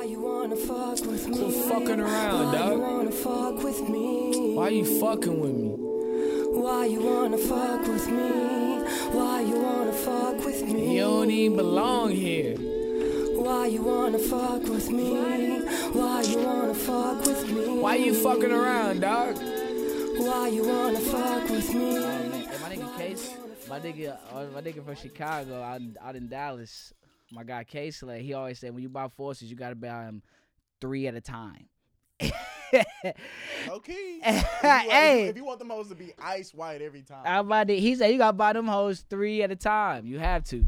Why you wanna fuck with me? Quit fucking around, Why dog. you wanna fuck with me? Why you fucking with me? Why you wanna fuck with me? Why you wanna fuck with me? You don't even belong here. Why you wanna fuck with me? Why you wanna fuck with me? Why you fucking around, dog? Why you wanna fuck with me? Hey, my nigga Case, my nigga, uh, my nigga from Chicago, out, in- out in Dallas, my guy Case, like he always said, when you buy forces, you gotta buy them three at a time. Okay. Hey. if you want them hoes to be ice white every time. I buy the, he said you gotta buy them hoes three at a time. You have to.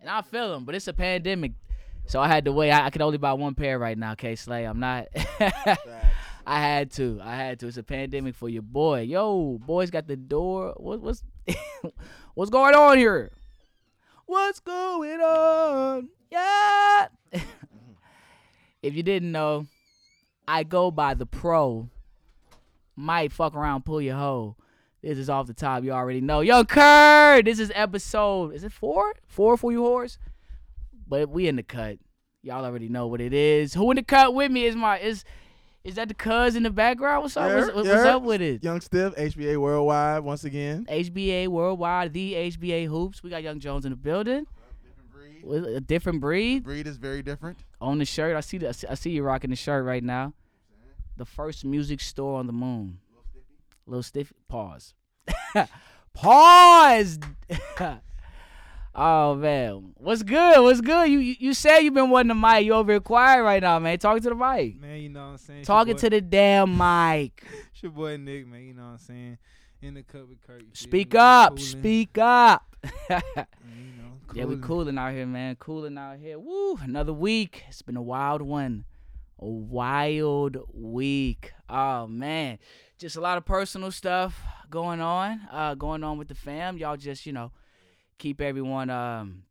And I feel them, but it's a pandemic, so I had to wait. I, I can only buy one pair right now, K Slay. I'm not. I had to. I had to. It's a pandemic for your boy. Yo, boys got the door. What, what's what's going on here? What's going on? Yeah. if you didn't know, I go by the pro. Might fuck around, pull your hoe. This is off the top. You already know. Yo, Kurt. This is episode. Is it four? Four for you whores. But we in the cut. Y'all already know what it is. Who in the cut with me is my is is that the cuz in the background? What's up? Yeah, what's, what's yeah. up with it? Young Stiff, HBA Worldwide, once again. HBA Worldwide, the HBA Hoops. We got Young Jones in the building. With a different breed Breed is very different. on the shirt. I see the, I see- I see you rocking the shirt right now. The first music store on the moon. Little stiff. Pause. Pause. oh man, what's good? What's good? You you, you said you've been wanting the mic. You over here quiet right now, man. Talking to the mic. Man, you know what I'm saying? Talking to the damn mic. It's your boy Nick, man. You know what I'm saying? In the cup with Kurt. Speak up. Speak up. man, you know, Yeah, we coolin'. cooling out here, man. Cooling out here. Woo! Another week. It's been a wild one. A wild week. Oh man, just a lot of personal stuff going on. Uh, going on with the fam. Y'all just you know keep everyone um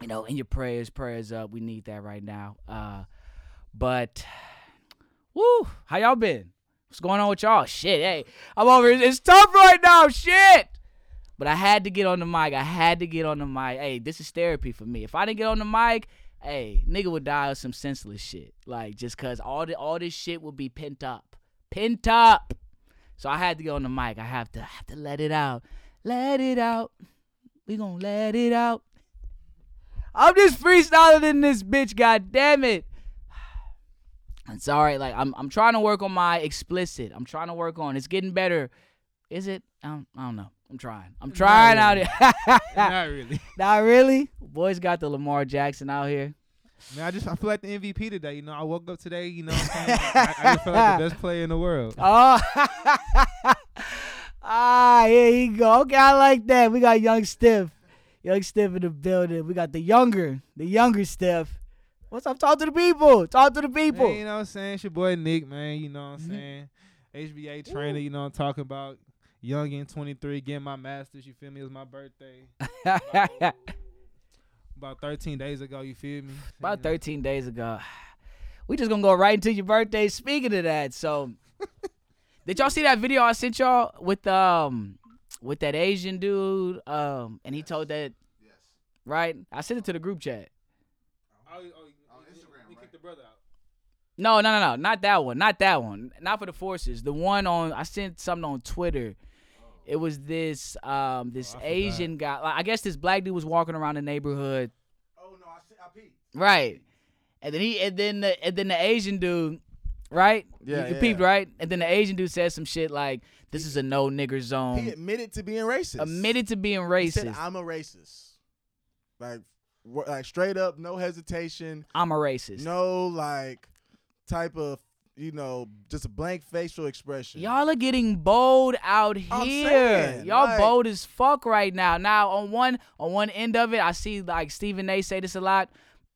you know in your prayers. Prayers up. We need that right now. Uh, but woo, how y'all been? What's going on with y'all? Shit, hey, I'm over. It's tough right now. Shit. But I had to get on the mic. I had to get on the mic. Hey, this is therapy for me. If I didn't get on the mic, hey, nigga would die of some senseless shit. Like just cause all the all this shit would be pent up. Pent up. So I had to get on the mic. I have to I have to let it out. Let it out. We gonna let it out. I'm just freestyling in this bitch, god damn it. It's alright, like I'm I'm trying to work on my explicit. I'm trying to work on it's getting better. Is it? I don't, I don't know. I'm trying. I'm Not trying out really. here. Not really. Not really. Boys got the Lamar Jackson out here. Man, I just I feel like the MVP today. You know, I woke up today. You know, I'm saying? I, I just feel like the best player in the world. Oh, ah, here you go. Okay, I like that. We got young Stiff, young Stiff in the building. We got the younger, the younger Stiff. What's up? Talk to the people. Talk to the people. Man, you know what I'm saying? It's your boy Nick, man. You know what I'm Mhm. saying? HBA trainer, you know what I'm talking about. Young in 23, getting my master's. You feel me? It was my birthday about 13 days ago. You feel me? About You 13 days ago. We just gonna go right into your birthday. Speaking of that, so did y'all see that video I sent y'all with um with that Asian dude? Um, and he told that right. I sent it to the group chat. Oh, oh, Instagram, kicked the brother out. No, no, no, no, not that one. Not that one. Not for the forces. The one on I sent something on Twitter. It was this um this Oh, Asian guy. Like, I guess this black dude was walking around the neighborhood. Oh no, I see I peeped. Right. And then he and then the and then the Asian dude, right? Yeah, you yeah. peeped, right? And then the Asian dude said some shit like, "This is a no nigger zone." He admitted to being racist. Admitted to being He said, racist. I'm a racist. Like, like straight up, no hesitation, I'm a racist. no like type of you know just a blank facial expression. Y'all are getting bold out here. saying, Y'all like- bold as fuck right now. Now on one on one end of it, I see like Stephen A. say this a lot.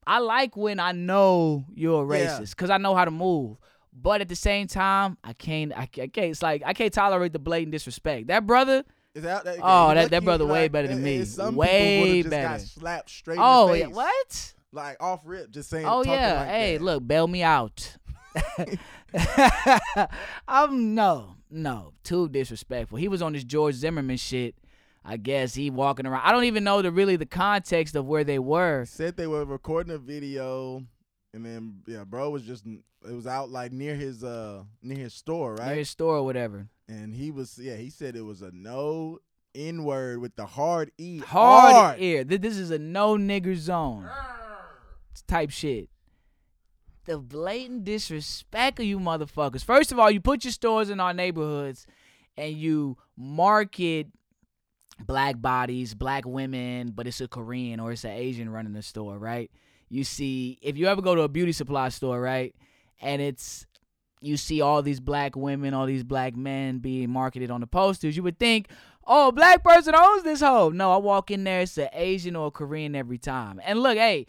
I like when I know you're a racist because I know how to move. But at the same time, I can't. I can't. I can't- It's like I can't tolerate the blatant disrespect. That brother. Is that, that, Oh, that- that brother way better than me. Way people would've just better. got slapped straight Oh in the oh, yeah. What? Like off rip, just saying. Oh yeah. like hey, look, bail me out. I'm no, no, too disrespectful. He was on this George Zimmerman shit. I guess he walking around. I don't even know the really the context of where they were. said they were recording a video and then yeah, bro was just it was out like near his uh near his store, right? Near his store or whatever. and he was yeah, he said it was a no N word with the hard E. Hard, ear. Th- This is a no nigger zone. Type shit. The blatant disrespect of you motherfuckers. First of all, you put your stores in our neighborhoods and you market black bodies, black women, but it's a Korean or it's an Asian running the store, right? You see, if you ever go to a beauty supply store, right, and it's you see all these black women, all these black men being marketed on the posters, you would think, oh, black person owns this hoe. No, I walk in there, it's an Asian or a Korean every time. And look, hey,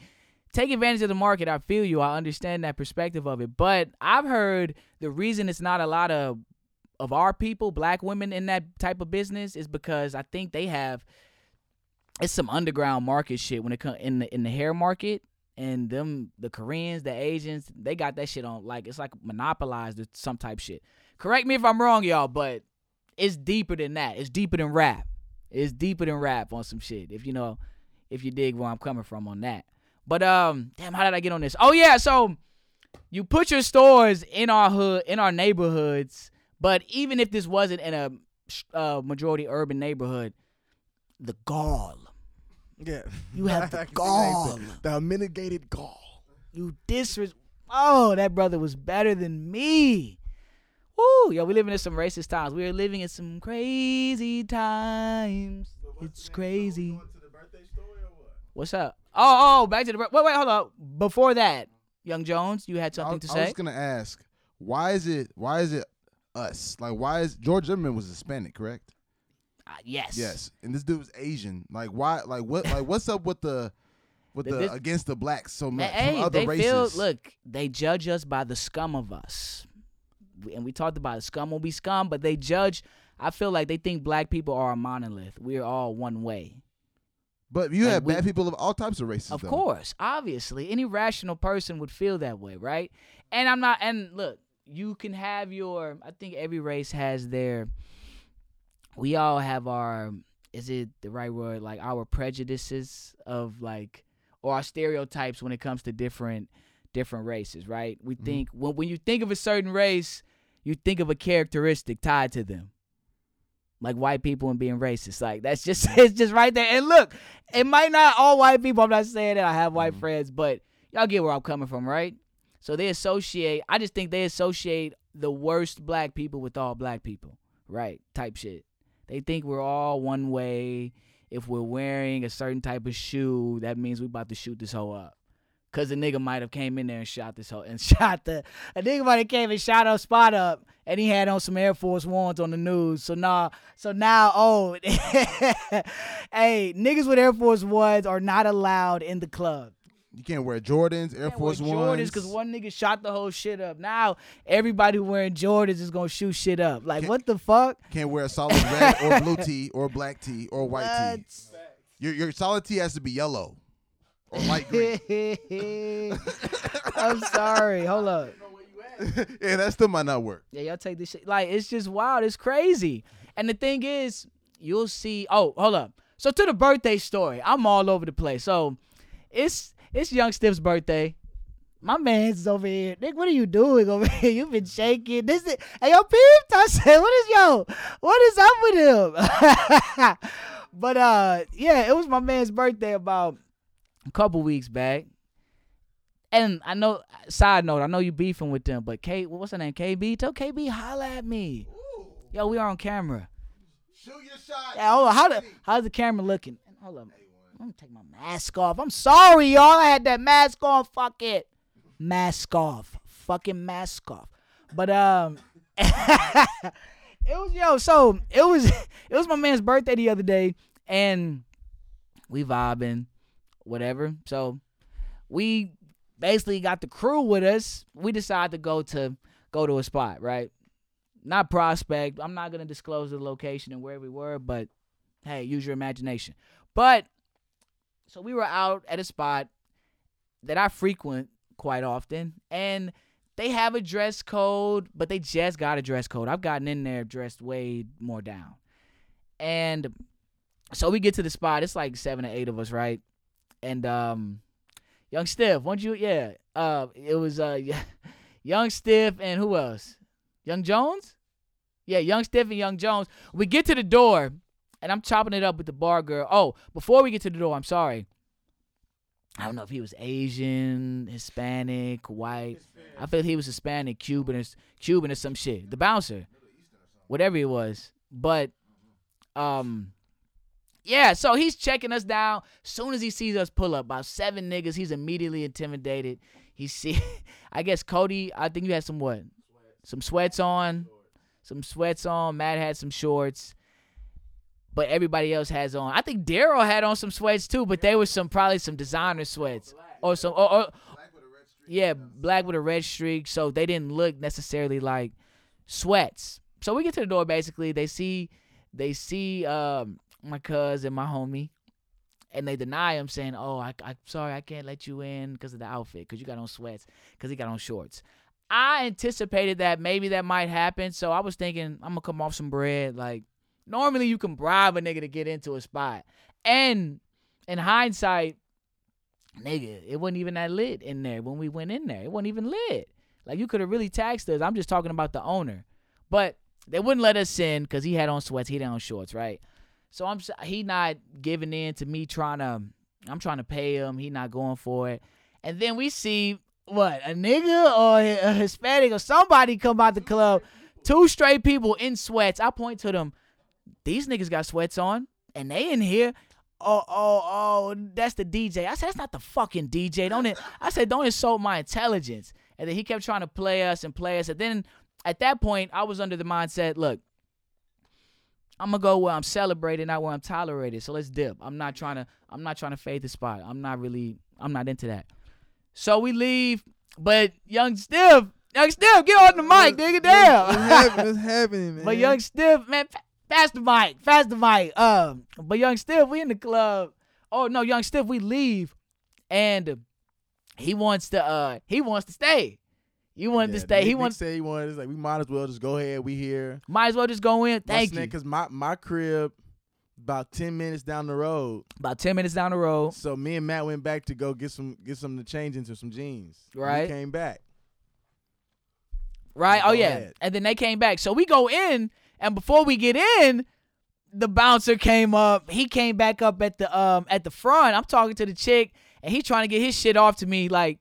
take advantage of the market. I feel you. I understand that perspective of it. But I've heard the reason it's not a lot of of our people, black women in that type of business is because I think they have it's some underground market shit when it comes in the in the hair market and them the Koreans, the Asians, they got that shit on like it's like monopolized or some type shit. Correct me if I'm wrong, y'all, but it's deeper than that. It's deeper than rap. It's deeper than rap on some shit. If you know, if you dig where I'm coming from on that. But um, damn, how did I get on this? Oh yeah, so you put your stores in our hood, in our neighborhoods. But even if this wasn't in a uh, majority urban neighborhood, the gall, Yeah. You have I the that. gall. The mitigated gall. you disres. Oh, that brother was better than me. Woo, yo, we living in some racist times. We are living in some crazy times. It's crazy. What's up? Oh, oh, back to the wait, wait, hold on. Before that, Young Jones, you had I, something to say. I was gonna ask, why is it why is it us? Like why is George Zimmerman was Hispanic, correct? Uh, yes. Yes. And this dude was Asian. Like why like what like what's up with the with The- this- against the blacks so much from hey, other they races? feel. Look, they judge us by the scum of us, and we talked about it. scum will be scum, but they judge. I feel like they think black people are a monolith. We are all one way. but you like, have we- bad people of all types of races. Of though. course, obviously, any rational person would feel that way, right? And I'm not. And look, you can have your. I think every race has their. We all have our. Is it the right word? Like our prejudices of like, or our stereotypes when it comes to different, different races, right? We mm-hmm. think when when you think of a certain race, you think of a characteristic tied to them. Like white people and being racist, like that's just it's just right there. And look, it might not all white people. I'm not saying that I have white mm-hmm. friends, but y'all get where I'm coming from, right? So they associate. I just think they associate the worst black people with all black people, right? Type shit. They think we're all one way. If we're wearing a certain type of shoe, that means we about to shoot this hoe up. Cause the nigga might have came in there and shot this hoe and shot the a nigga might have came and shot our spot up and he had on some Air Force Ones on the news. So now so now oh hey, niggas with Air Force Ones are not allowed in the club. You can't wear Jordans, Air Can't wear Force Jordans Ones. because one nigga shot the whole shit up. Now everybody wearing Jordans is gonna shoot shit up. Like Can't- what the fuck? Can't wear a solid red or blue tee or black tee or white tee. Your your solid tee has to be yellow or light green. I'm sorry. Hold up. yeah, that still might not work. Yeah, y'all take this shit. Like, it's just wild. It's crazy. And the thing is, you'll see. Oh, hold up. So to the birthday story, I'm all over the place. So it's it's Young Stiff's birthday. My man's is over here. Nick, what are you doing over here? You've been shaking. This is hey yo, peep. I said, what is yo? What is up with him? but uh, yeah, it was my man's birthday about a couple weeks back. And I know, side note, I know you beefing with them, but K, what's her name? KB? Tell KB holla at me. Yo, we are on camera. Shoot your shot. Yeah, hold on. How the, how's the camera looking? Hold on. I'm take my mask off. I'm sorry, y'all. I had that mask on. Fuck it. Mask off. Fucking mask off. But um, it was yo. So it was it was my man's birthday the other day, and we vibing, whatever. So we basically got the crew with us. We decided to go to go to a spot, right? Not prospect. I'm not gonna disclose the location and where we were, but hey, use your imagination. But so we were out at a spot that I frequent quite often, and they have a dress code, but they just got a dress code. I've gotten in there dressed way more down. And so we get to the spot. It's like seven or eight of us, right? And um, Young Stiff. Weren't you? Yeah. Uh, it was uh, Young Stiff and who else? Young Jones. Yeah, Young Stiff and Young Jones. We get to the door, and I'm chopping it up with the bar girl. Oh, before we get to the door, I'm sorry. I don't know if he was Asian, Hispanic, white. I feel he was Hispanic, Cuban, or, Cuban or some shit. The bouncer, whatever he was. But, um, yeah. So he's checking us down. Soon as he sees us pull up, about seven niggas, he's immediately intimidated. He see, I guess Cody. I think you had some what? Some sweats on, some sweats on. Matt had some shorts but everybody else has on. I think Daryl had on some sweats too, but they were some probably some designer sweats or some or, or yeah, black with a red streak. So they didn't look necessarily like sweats. So we get to the door. Basically, they see they see um, my cousin, my homie, and they deny him, saying, "Oh, I, I'm sorry, I can't let you in because of the outfit, because you got on sweats, because he got on shorts." I anticipated that maybe that might happen, so I was thinking I'm gonna come off some bread, like Normally, you can bribe a nigga to get into a spot. And in hindsight, nigga, it wasn't even that lit in there when we went in there. It wasn't even lit. Like, you could have really taxed us. I'm just talking about the owner. But they wouldn't let us in because he had on sweats, he had on shorts, right? So I'm he not giving in to me trying to I'm trying to pay him. He not going for it. And then we see what a nigga or a Hispanic or somebody come out the club. Two straight people in sweats. I point to them these niggas got sweats on and they in here. Oh, oh, oh, that's the DJ. I said, that's not the fucking DJ. Don't it? I said, don't insult my intelligence. And then he kept trying to play us and play us. And then at that point, I was under the mindset, look, I'm gonna go where I'm celebrated, not where I'm tolerated. So let's dip. I'm not trying to. I'm not trying to fade the spot. I'm not really. I'm not into that. So we leave, but Young Stiff, Young Stiff, get on the mic, nigga. Damn. What's happening? What's happening, man? But Young Stiff, man, Pass the mic. Pass the mic. Um, but Young Stiff, we in the club. Oh no, Young Stiff, we leave, and he wants to. Uh, he wants to stay. You wanted Yeah, to stay. Nick- he wants. said he wanted. It's like we might as well just go ahead. We here. Might as well just go in. Thank you. Because my my crib about ten minutes down the road. About ten minutes down the road. So me and Matt went back to go get some get some to change into some jeans. Right. We came back. Right? Oh yeah. ahead. And then they came back. So we go in, and before we get in, the bouncer came up. He came back up at the um at the front. I'm talking to the chick, and he trying to get his shit off to me like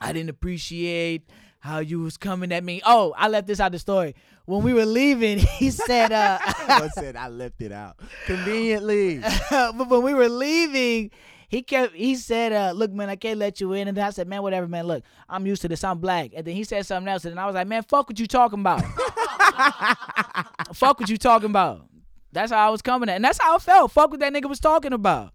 I didn't appreciate how you was coming at me. Oh, I left this out the story. When we were leaving, he said uh I said I left it out conveniently. but when we were leaving, he kept he said, uh, look, man, I can't let you in. And then I said, man, whatever, man. Look, I'm used to this. I'm black. And then he said something else. And I was like, man, fuck what you talking about. fuck what you talking about. That's how I was coming at. And that's how I felt. Fuck what that nigga was talking about.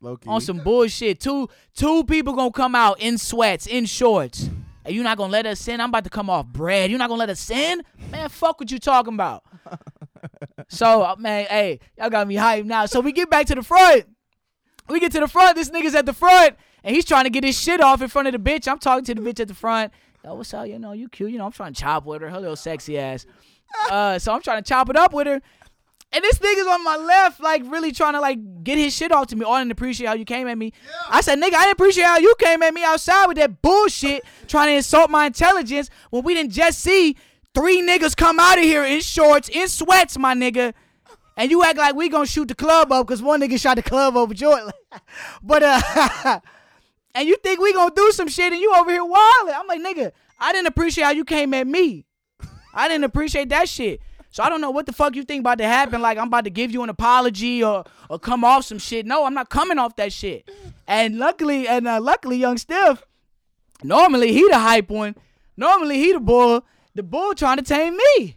Low key. On some bullshit. Two two people gonna come out in sweats, in shorts. And you not gonna let us in? I'm about to come off bread. You not gonna let us in? Man, fuck what you talking about. so uh, man, hey, y'all got me hyped now. So we get back to the front. We get to the front. This nigga's at the front, and he's trying to get his shit off in front of the bitch. I'm talking to the bitch at the front. Yo, what's up? You know, you cute. You know, I'm trying to chop with her. Her little sexy ass. Uh, so I'm trying to chop it up with her. And this nigga's on my left, like really trying to like get his shit off to me. Oh, I didn't appreciate how you came at me. I said, nigga, I didn't appreciate how you came at me outside with that bullshit, trying to insult my intelligence when we didn't just see three niggas come out of here in shorts, in sweats, my nigga. And you act like we gonna shoot the club up because one nigga shot the club over Jordan. but uh and you think we gonna do some shit and you over here wilding. I'm like, nigga, I didn't appreciate how you came at me. I didn't appreciate that shit. So I don't know what the fuck you think about to happen. Like I'm about to give you an apology or or come off some shit. No, I'm not coming off that shit. And luckily, and uh, luckily, young Stiff, normally he the hype one. Normally he the bull. The bull trying to tame me.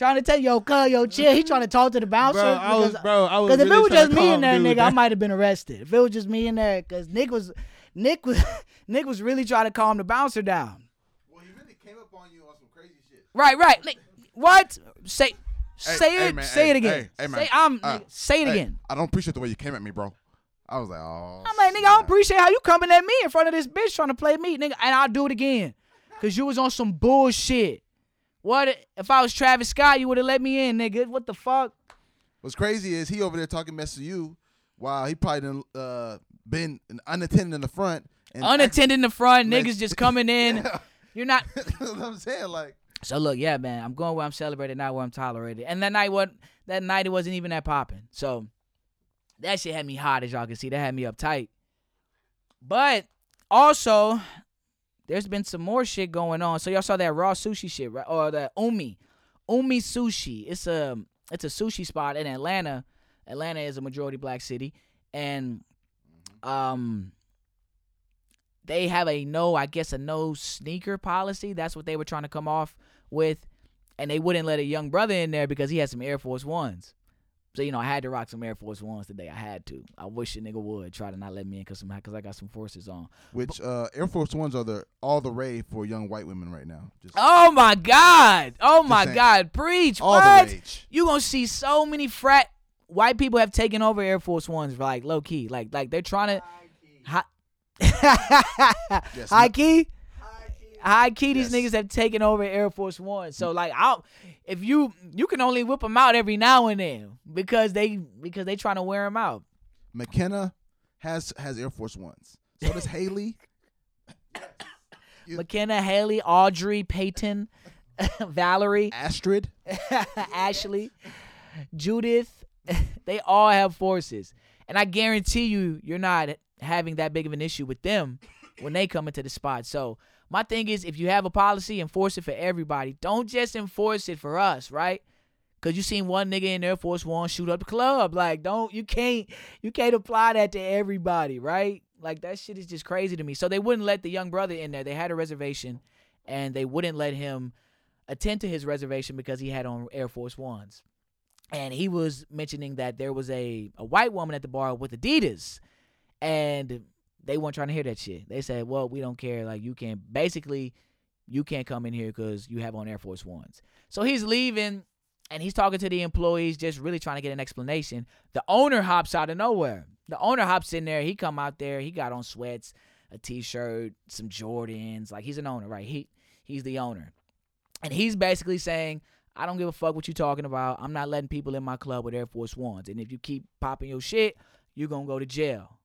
Trying to tell yo, cuz, yo, chill. He trying to talk to the bouncer. Bro, I was, because- bro, I was. because if it was just me in there, dude nigga, I might have been arrested. If it was just me in there, because Nick was, Nick was, Nick was really trying to calm the bouncer down. Well, he really came up on you on some crazy shit. Right, right. Like, what? Say, Hey, say hey, it. man, say hey, it again. hey, hey, man. say I'm. Uh, nigga, say it Hey, again. I don't appreciate the way you came at me, bro. I was like, oh. I'm like, nigga, I don't appreciate how you coming at me in front of this bitch trying to play me, nigga, and I'll do it again, cause you was on some bullshit. What if I was Travis Scott? You would have let me in, nigga. What the fuck? What's crazy is he over there talking mess to you while he probably done uh, been unattended in the front And Unattended in the front, niggas just coming in. Yeah. You're not. That's what I'm saying. Like, So look, yeah, man, I'm going where I'm celebrated, not where I'm tolerated. And that night, what that night it wasn't even that popping. So that shit had me hot, as y'all can see. That had me uptight. But also, there's been some more shit going on. So y'all saw that raw sushi shit, right? Or the Umi, Umi Sushi. It's a it's a sushi spot in Atlanta. Atlanta is a majority black city, and um, they have a no, I guess a no sneaker policy. That's what they were trying to come off with, and they wouldn't let a young brother in there because he had some Air Force Ones. So you know, I had to rock some Air Force Ones today. I had to. I wish a nigga would try to not let me in because because I got some forces on. which uh, Air Force Ones are the all the rage for young white women right now. Just Oh my God! Oh my saying. God! Preach! all what? the rage. You gonna see so many frat white people have taken over Air Force Ones, like low key, like like they're trying to. High, Yes, high no- key. High key, these Yes. niggas have taken over Air Force One. So like, I'll if you you can only whip them out every now and then because they because they trying to wear them out. McKenna has has Air Force Ones. So does Haley. McKenna, Haley, Audrey, Peyton, Valerie, Astrid. Ashley, Judith, they all have forces. And I guarantee you, you're not having that big of an issue with them when they come into the spot. So, my thing is, if you have a policy, enforce it for everybody. Don't just enforce it for us, right? Cause you seen one nigga in Air Force One shoot up the club. Like, don't you can't you can't apply that to everybody, right? Like that shit is just crazy to me. So they wouldn't let the young brother in there. They had a reservation, and they wouldn't let him attend to his reservation because he had on Air Force Ones. And he was mentioning that there was a, a white woman at the bar with Adidas. And they weren't trying to hear that shit. They said, well, we don't care. Like, you can't, basically, you can't come in here because you have on Air Force Ones. So he's leaving and he's talking to the employees, just really trying to get an explanation. The owner hops out of nowhere. The owner hops in there. He come out there. He got on sweats, a t-shirt, some Jordans. Like, he's an owner, right? He He's the owner. And he's basically saying, I don't give a fuck what you're talking about. I'm not letting people in my club with Air Force Ones. And if you keep popping your shit, you're gonna go to jail.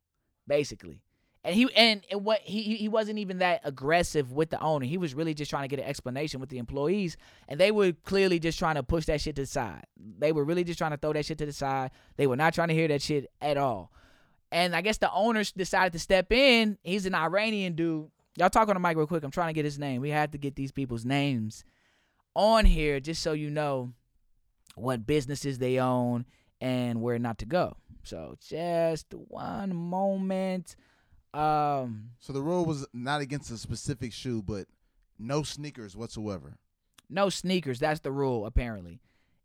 Basically. And he and, what he he- he wasn't even that aggressive with the owner. He was really just trying to get an explanation with the employees. And they were clearly just trying to push that shit to the side. They were really just trying to throw that shit to the side. They were not trying to hear that shit at all. And I guess the owners decided to step in. He's an Iranian dude. Y'all talk on the mic real quick. I'm trying to get his name. We have to get these people's names on here just so you know what businesses they own and where not to go. So just one moment. Um, So the rule was not against a specific shoe, but no sneakers whatsoever. no sneakers. That's the rule apparently.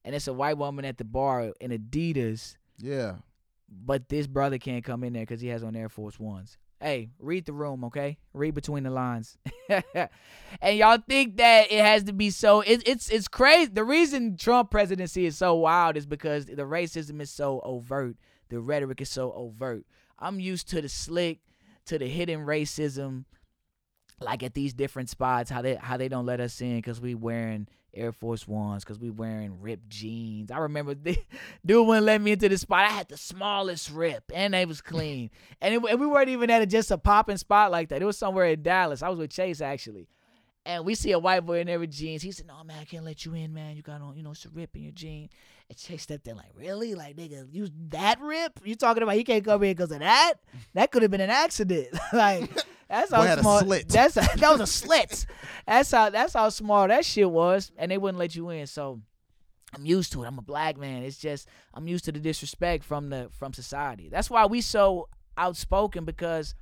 And it's a white woman at the bar in Adidas, Yeah. but this brother can't come in there because he has on Air Force Ones. Hey, read the room, okay? Read between the lines. and y'all think that it has to be so it, it's it's crazy. The reason Trump presidency is so wild is because the racism is so overt. The rhetoric is so overt. I'm used to the slick, to the hidden racism, like at these different spots, how they how they don't let us in because we wearing Air Force Ones, because we wearing ripped jeans. I remember the, dude wouldn't let me into the spot. I had the smallest rip, and they was clean, and, it, and we weren't even at a, just a popping spot like that. It was somewhere in Dallas. I was with Chase actually, and we see a white boy in there with jeans. He said, "No man, I can't let you in, man. You got on, you know, it's a rip in your jean." And Chase stepped in like, "Really? Like, nigga, you that rip? You talking about he can't come in because of that? That could have been an accident. like." That's how Boy had a. That's that was a slit. That's how that's how small that shit was, and they wouldn't let you in. So I'm used to it. I'm a black man. It's just I'm used to the disrespect from the from society. That's why we so outspoken because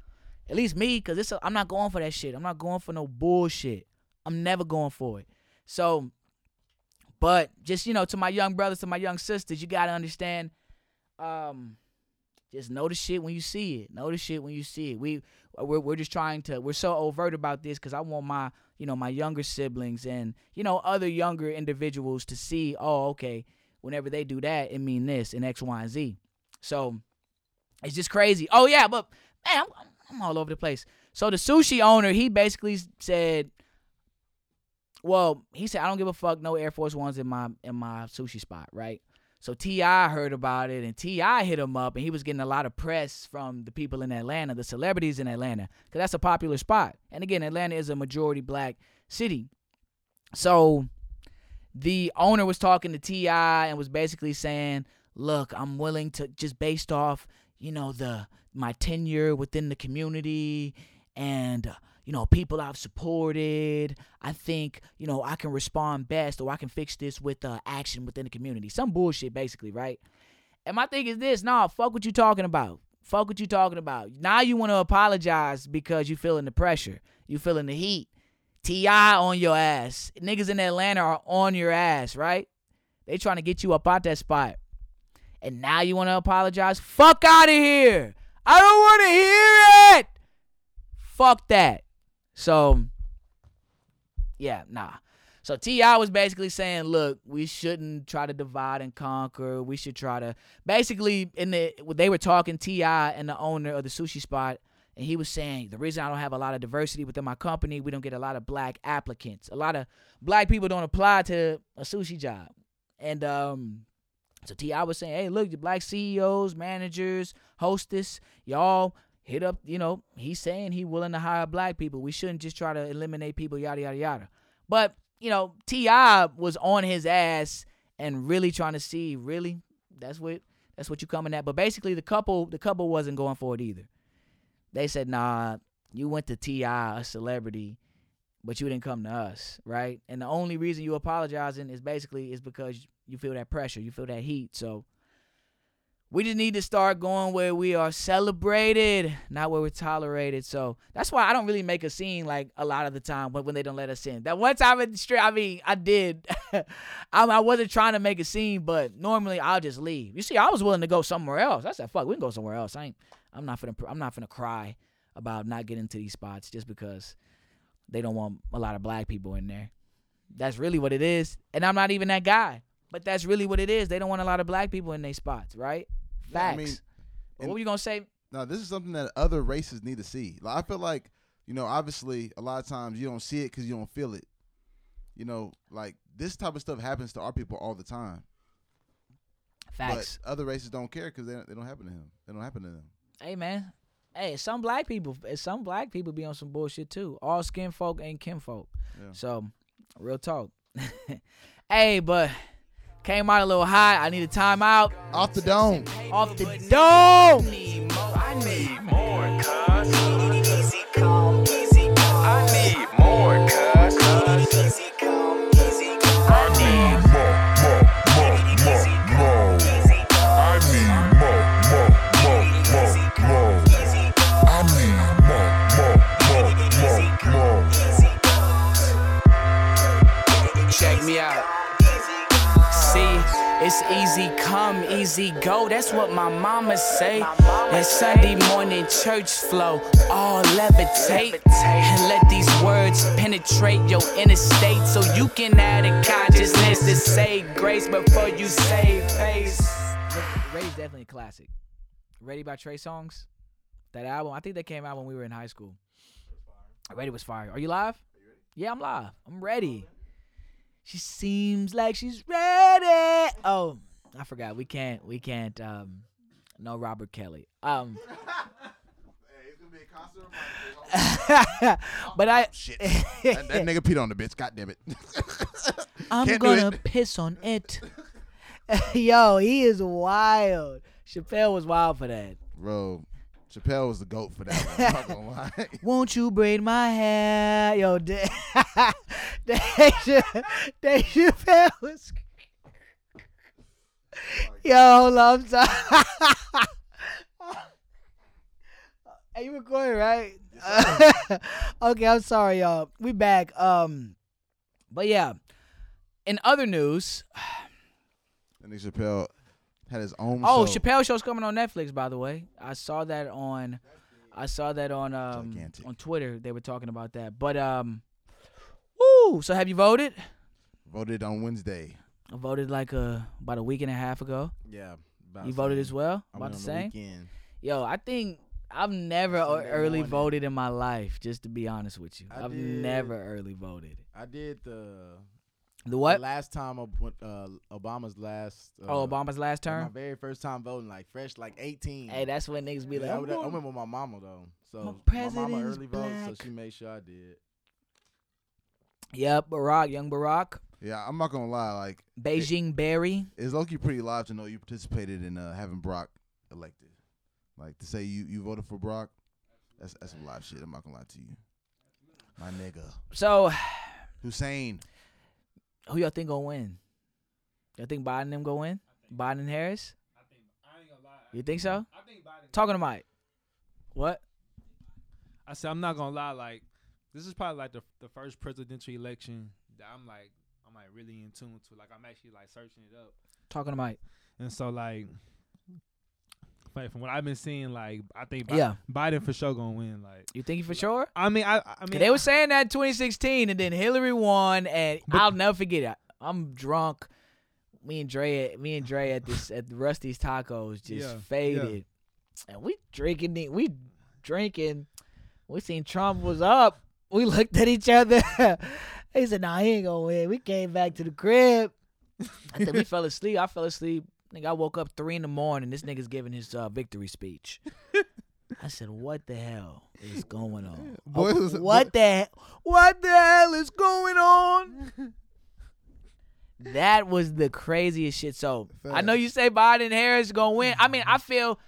at least me, because it's a, I'm not going for that shit. I'm not going for no bullshit. I'm never going for it. So, but just you know, to my young brothers, to my young sisters, you gotta understand. Um, just know the shit when you see it. Know the shit when you see it. We we're we're just trying to. We're so overt about this because I want my you know my younger siblings and you know other younger individuals to see. Oh, okay. Whenever they do that, it mean this and X, Y, and Z. So it's just crazy. Oh yeah, but man, I'm, I'm all over the place. So the sushi owner, he basically said, well, he said I don't give a fuck. No Air Force Ones in my in my sushi spot, right? So T.I. heard about it and T.I. hit him up and he was getting a lot of press from the people in Atlanta, the celebrities in Atlanta, because that's a popular spot. And again, Atlanta is a majority black city. So the owner was talking to T.I. and was basically saying, look, I'm willing to just based off, you know, the my tenure within the community and uh, you know people I've supported. I think you know I can respond best, or I can fix this with uh, action within the community. Some bullshit, basically, right? And my thing is this: Nah, fuck what you talking about. Fuck what you talking about. Now you want to apologize because you feeling the pressure, you feeling the heat. T.I. on your ass. Niggas in Atlanta are on your ass, right? They trying to get you up out that spot. And now you want to apologize? Fuck out of here. I don't want to hear it. Fuck that. So, yeah, nah. So T.I. was basically saying, look, we shouldn't try to divide and conquer. We should try to basically in the they were talking T.I. and the owner of the sushi spot, and he was saying the reason I don't have a lot of diversity within my company, we don't get a lot of black applicants. A lot of black people don't apply to a sushi job. And um so T.I. was saying, hey, look, the black CEOs, managers, hostess, y'all hit up, you know, he's saying he willing to hire black people. We shouldn't just try to eliminate people, yada, yada, yada. But, you know, T.I. was on his ass and really trying to see, really? That's what that's what you coming at. But basically the couple the couple wasn't going for it either. They said, nah, you went to T.I., a celebrity, but you didn't come to us, right? And the only reason you apologizing is basically is because you feel that pressure, you feel that heat. So we just need to start going where we are celebrated, not where we're tolerated. So that's why I don't really make a scene like a lot of the time when, when they don't let us in. That one time in the street, I mean, I did. I, I wasn't trying to make a scene, but normally I'll just leave. You see, I was willing to go somewhere else. I said, "Fuck, we can go somewhere else." I ain't. I'm not finna. I'm not finna cry about not getting to these spots just because they don't want a lot of black people in there. That's really what it is. And I'm not even that guy. But that's really what it is. They don't want a lot of black people in their spots, right? Yeah, I Facts. mean, what were you gonna say? No, this is something that other races need to see. Like I feel like, you know, obviously a lot of times you don't see it because you don't feel it. You know, like this type of stuff happens to our people all the time. Facts. But other races don't care because they don't, they don't happen to him. They don't happen to them. hey man. Hey, some black people some black people be on some bullshit too. All skin folk ain't kinfolk. Yeah. So real talk. hey, but came out a little hot. I need a timeout. Off the dome. Off the dome. It's easy come, easy go. That's what my mama say. That Sunday morning church flow, all levitate. And let these words penetrate your inner state so you can add a consciousness to say grace before you say face. Ready's definitely a classic. Ready by Trey Songz. That album, I think that came out when we were in high school. Ready was fire. Are you live? Yeah, I'm live. I'm ready. She seems like she's ready. Oh, I forgot. We can't. We can't. Um, no Robert Kelly. Um, but I. Shit. that, that nigga peed on the bitch. God damn it. I'm gonna piss on it. Yo, he is wild. Chappelle was wild for that. Bro, Chappelle was the goat for that one. I'm not gonna lie. Won't you braid my hair? Yo, Dave, Dave, Cha- Chappelle was. Yo, love I'm hey, you recording, right? okay, I'm sorry, y'all. We back. Um, but yeah. In other news, And then Chappelle had his own show. oh, show. Chappelle show's coming on Netflix. By the way, I saw that on, I saw that on um Gigantic. on Twitter. They were talking about that. But um, woo. So have you voted? Voted on Wednesday. I voted like a about a week and a half ago. Yeah. You voted as well. I About the same. Yo, I think I've never Sunday early morning. voted in my life. Just to be honest with you, I I've did. never early voted. I did the The what? last time Ob- uh, Obama's last. Uh, Oh, Obama's last like, My very first time voting, like fresh, like 18. Hey, that's when niggas be Yeah, like, I, I'm went, I going- went with my mama though, so My my, mama president's early vote, so she made sure I did. Yep, Barack, young Barack, Yeah, I'm not gonna lie. Like Beijing Barry. it's low key pretty live to know you participated in uh, having Brock elected. Like to say you you voted for Brock. That's that's some live shit. I'm not gonna lie to you. My nigga So, Hussein. Who y'all think gonna win? Y'all think Biden and them go win? Biden and Harris? You think so? I think Biden. Talking to Mike. What? I said I'm not gonna lie. Like this is probably like the the first presidential election that I'm like I'm like really in tune to. Like I'm actually like searching it up, Talking to Mike. and so like. Like from what I've been seeing, like I think Bi- Yeah. Biden for sure gonna win. Like You think for sure? I mean, I I mean they were saying that 2016, and then Hillary won, and I'll never forget it. I'm drunk. Me and Dre, me and Dre at this at Rusty's Tacos just Yeah, faded, and we drinking, we drinking. We seen Trump was up. We looked at each other. he said, "Nah, he ain't gonna win." We came back to the crib. I think we fell asleep. I fell asleep. Nigga, I woke up three in the morning. This nigga's giving his uh, victory speech. I said, "What the hell is going on? Boy, Oh, was- what the what the hell is going on?" that was the craziest shit. So I know you say Biden Harris gonna win. I mean, I feel,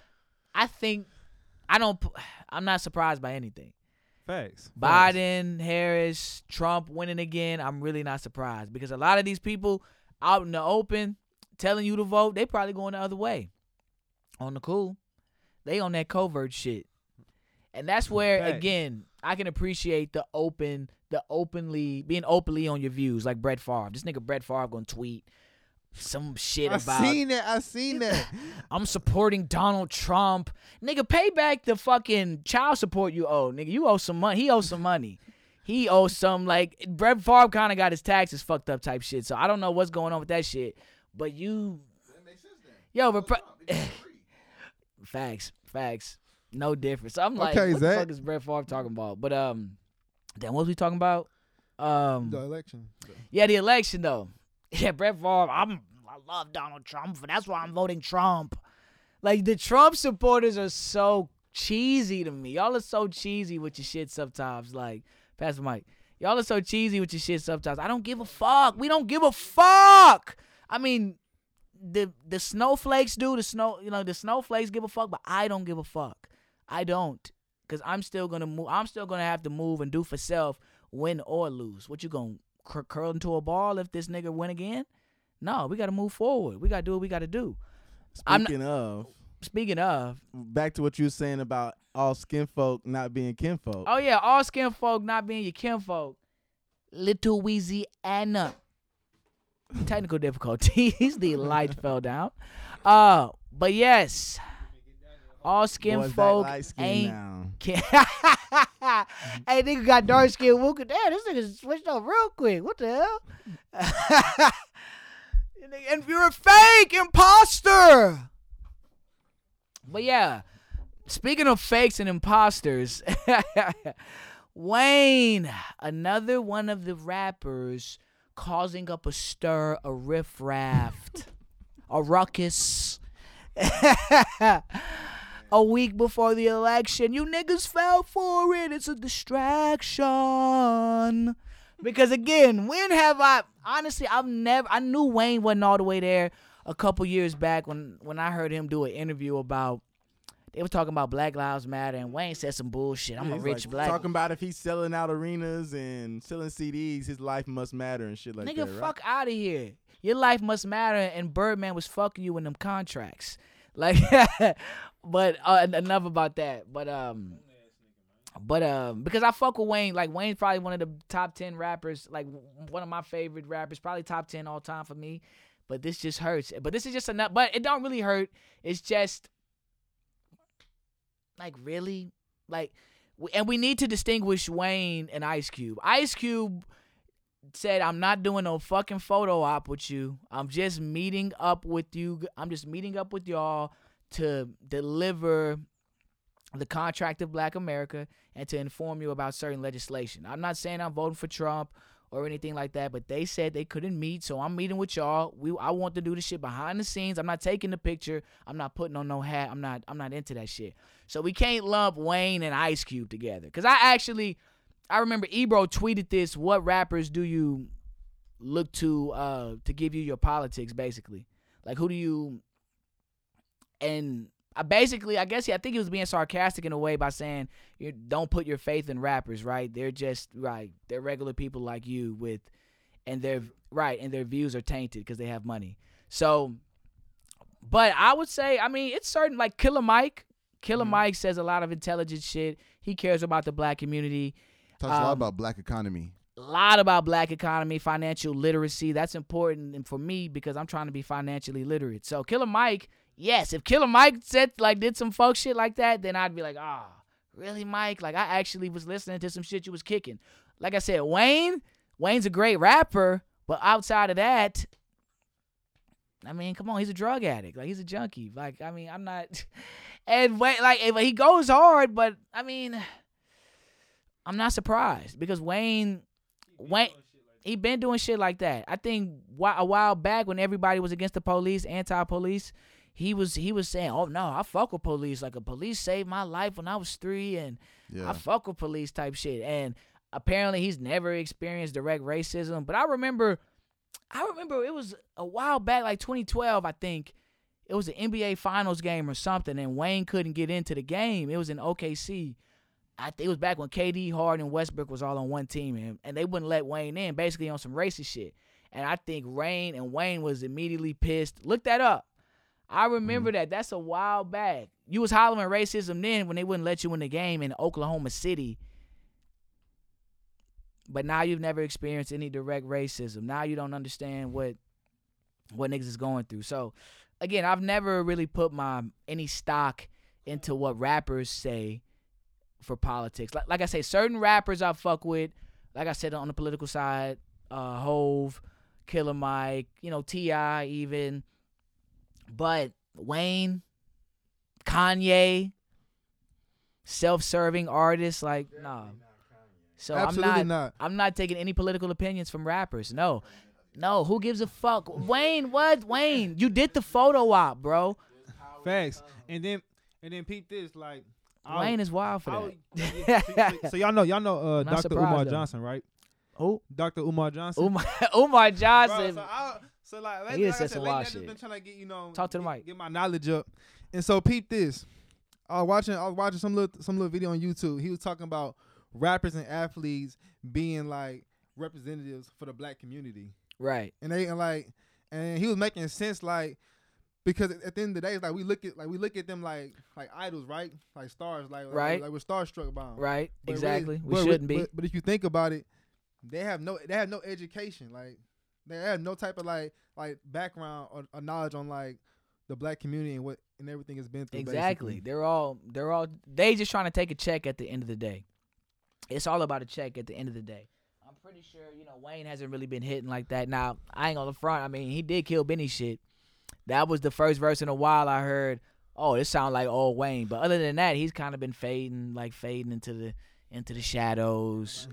I think, I don't. I'm not surprised by anything. facts. facts. Biden, Harris, Trump winning again. I'm really not surprised because a lot of these people out in the open telling you to vote, they probably going the other way. On the cool, they on that covert shit, and that's where again I can appreciate the open, the openly being openly on your views, like Brett Favre. This nigga Brett Favre gonna tweet some shit I about seen that. I seen that. I'm supporting Donald Trump. Nigga, pay back the fucking child support you owe. Nigga, you owe some money. He owes some money. He owes some like Brett Favre kind of got his taxes fucked up type shit. So I don't know what's going on with that shit. But you, yo, but pre- facts, facts, no difference. So I'm like, Okay, what the Zach. fuck is Brett Favre talking about? But um, then what was we talking about? Um, the election. yeah, the election though. Yeah, Brett Favre. I'm I love Donald Trump, and that's why I'm voting Trump. Like the Trump supporters are so cheesy to me. Y'all are so cheesy with your shit sometimes. Like Pastor Mike, y'all are so cheesy with your shit sometimes. I don't give a fuck. We don't give a fuck. I mean, the the snowflakes do the snow. You know, the snowflakes give a fuck, but I don't give a fuck. I don't, cause I'm still gonna move. I'm still gonna have to move and do for self, win or lose. What you gonna cur- curl into a ball if this nigga win again? No, we gotta move forward. We gotta do what we gotta do. I'm not- Speaking of, Speaking of, back to what you were saying about all skin folk not being kinfolk. oh yeah, all skin folk not being your kinfolk. Little Louisiana. Technical difficulties. the light fell down. Uh, but yes, all skin Boys folk light skin ain't. now. Hey, nigga got dark skin. Wooka. Damn, this nigga switched up real quick. What the hell? and you're a fake imposter. But yeah, speaking of fakes and imposters, Wayne, another one of the rappers causing up a stir, a riffraff, a ruckus. a week before the election. You niggas fell for it. It's a distraction. Because again, when have I honestly I've never I knew Wayne wasn't all the way there a couple years back when when I heard him do an interview about they were talking about Black Lives Matter and Wayne said some bullshit. I'm Yeah, a rich like, black Talking about if he's selling out arenas and selling CDs, his life must matter and shit like Nigga, that. right? fuck out of here. Your life must matter, and Birdman was fucking you in them contracts. Like, but uh, enough about that. But um, but um, because I fuck with Wayne. Like Wayne's probably one of the top ten rappers. Like one of my favorite rappers. Probably top ten all time for me. But this just hurts. But this is just enough. But it don't really hurt. It's just like really like, and we need to distinguish Wayne and Ice Cube. Ice Cube said, I'm not doing no fucking photo op with you. I'm just meeting up with you. I'm just meeting up with y'all to deliver the contract of black America and to inform you about certain legislation. I'm not saying I'm voting for Trump or anything like that. But they said they couldn't meet, so I'm meeting with y'all. We I want to do the shit behind the scenes. I'm not taking the picture. I'm not putting on no hat. I'm not I'm not into that shit. So we can't lump Wayne and Ice Cube together. Cause I actually I remember Ebro tweeted this. What rappers do you look to uh to give you your politics basically? Like who do you and I basically, I guess, yeah, I think he was being sarcastic in a way by saying, "You don't put your faith in rappers, right? They're just right. They're regular people like you with, and their right, and their views are tainted because they have money. So, but I would say, I mean, it's certain like Killer Mike. Killer Mike says a lot of intelligent shit. He cares about the black community. Talks a lot Um, about black economy. A lot about black economy, financial literacy. That's important and for me because I'm trying to be financially literate. So Killer Mike, yes, if Killer Mike said like did some folk shit like that, then I'd be like, ah, really, Mike? Like I actually was listening to some shit you was kicking. Like I said, Wayne, Wayne's a great rapper, but outside of that, I mean, come on, he's a drug addict. Like he's a junkie. Like I mean, I'm not. And Wayne, like he goes hard, but I mean, I'm not surprised because Wayne, Wayne, he been doing shit like that. I think a while back when everybody was against the police, anti-police, he was he was saying, "Oh no, I fuck with police. Like a police saved my life when I was three, and Yeah. I fuck with police type shit." And apparently, he's never experienced direct racism. But I remember, I remember it was a while back, like 2012, I think. It was an NBA Finals game or something, and Wayne couldn't get into the game. It was in OKC. I think it was back when KD, Harden, and Westbrook was all on one team, and, and they wouldn't let Wayne in, basically on some racist shit. And I think Rain and Wayne was immediately pissed. Look that up. I remember mm. that. That's a while back. You was hollering racism then when they wouldn't let you in the game in Oklahoma City. But now you've never experienced any direct racism. Now you don't understand what what niggas is going through. So again, I've never really put my any stock into what rappers say for politics. Like, like I say, certain rappers I fuck with, like I said on the political side, uh, Hove, Killer Mike, you know, T.I even, but Wayne, Kanye, self-serving artists, like nah. So Absolutely I'm not, not. I'm not taking any political opinions from rappers. No. No, who gives a fuck? Wayne, what? Wayne, you did the photo op, bro. Facts. And then and then peep this like Wayne is wild for I was- that. yeah, so, so y'all know y'all know uh, Dr. Umar though. Johnson, right? Who? Dr. Umar Johnson. Umar, Umar Bro, Johnson. so, I, so like, lately, He like I said lately I just shit. been trying to get you know Talk to the get, mic. get my knowledge up, and so peep this. I was watching I was watching some little some little video on YouTube. He was talking about rappers and athletes being like representatives for the black community, right. and they and like and he was making sense like because at the end of the day, it's like we look at like we look at them like like idols, right? Like stars, like like- Right. Like, we're starstruck by them. Right. But really- exactly. we but- shouldn't be. But, but if you think about it, they have no they have no education. Like they have no type of like like background or, or knowledge on like the black community and what and everything has been through. Exactly. basically. They're all they're all they just trying to take a check at the end of the day. It's all about a check at the end of the day. Pretty sure, you know, Wayne hasn't really been hitting like that. Now, I ain't on the front. I mean, he did kill Benny shit. That was the first verse in a while I heard, oh, this sound like old Wayne. But other than that, he's kind of been fading, like fading into the into the shadows.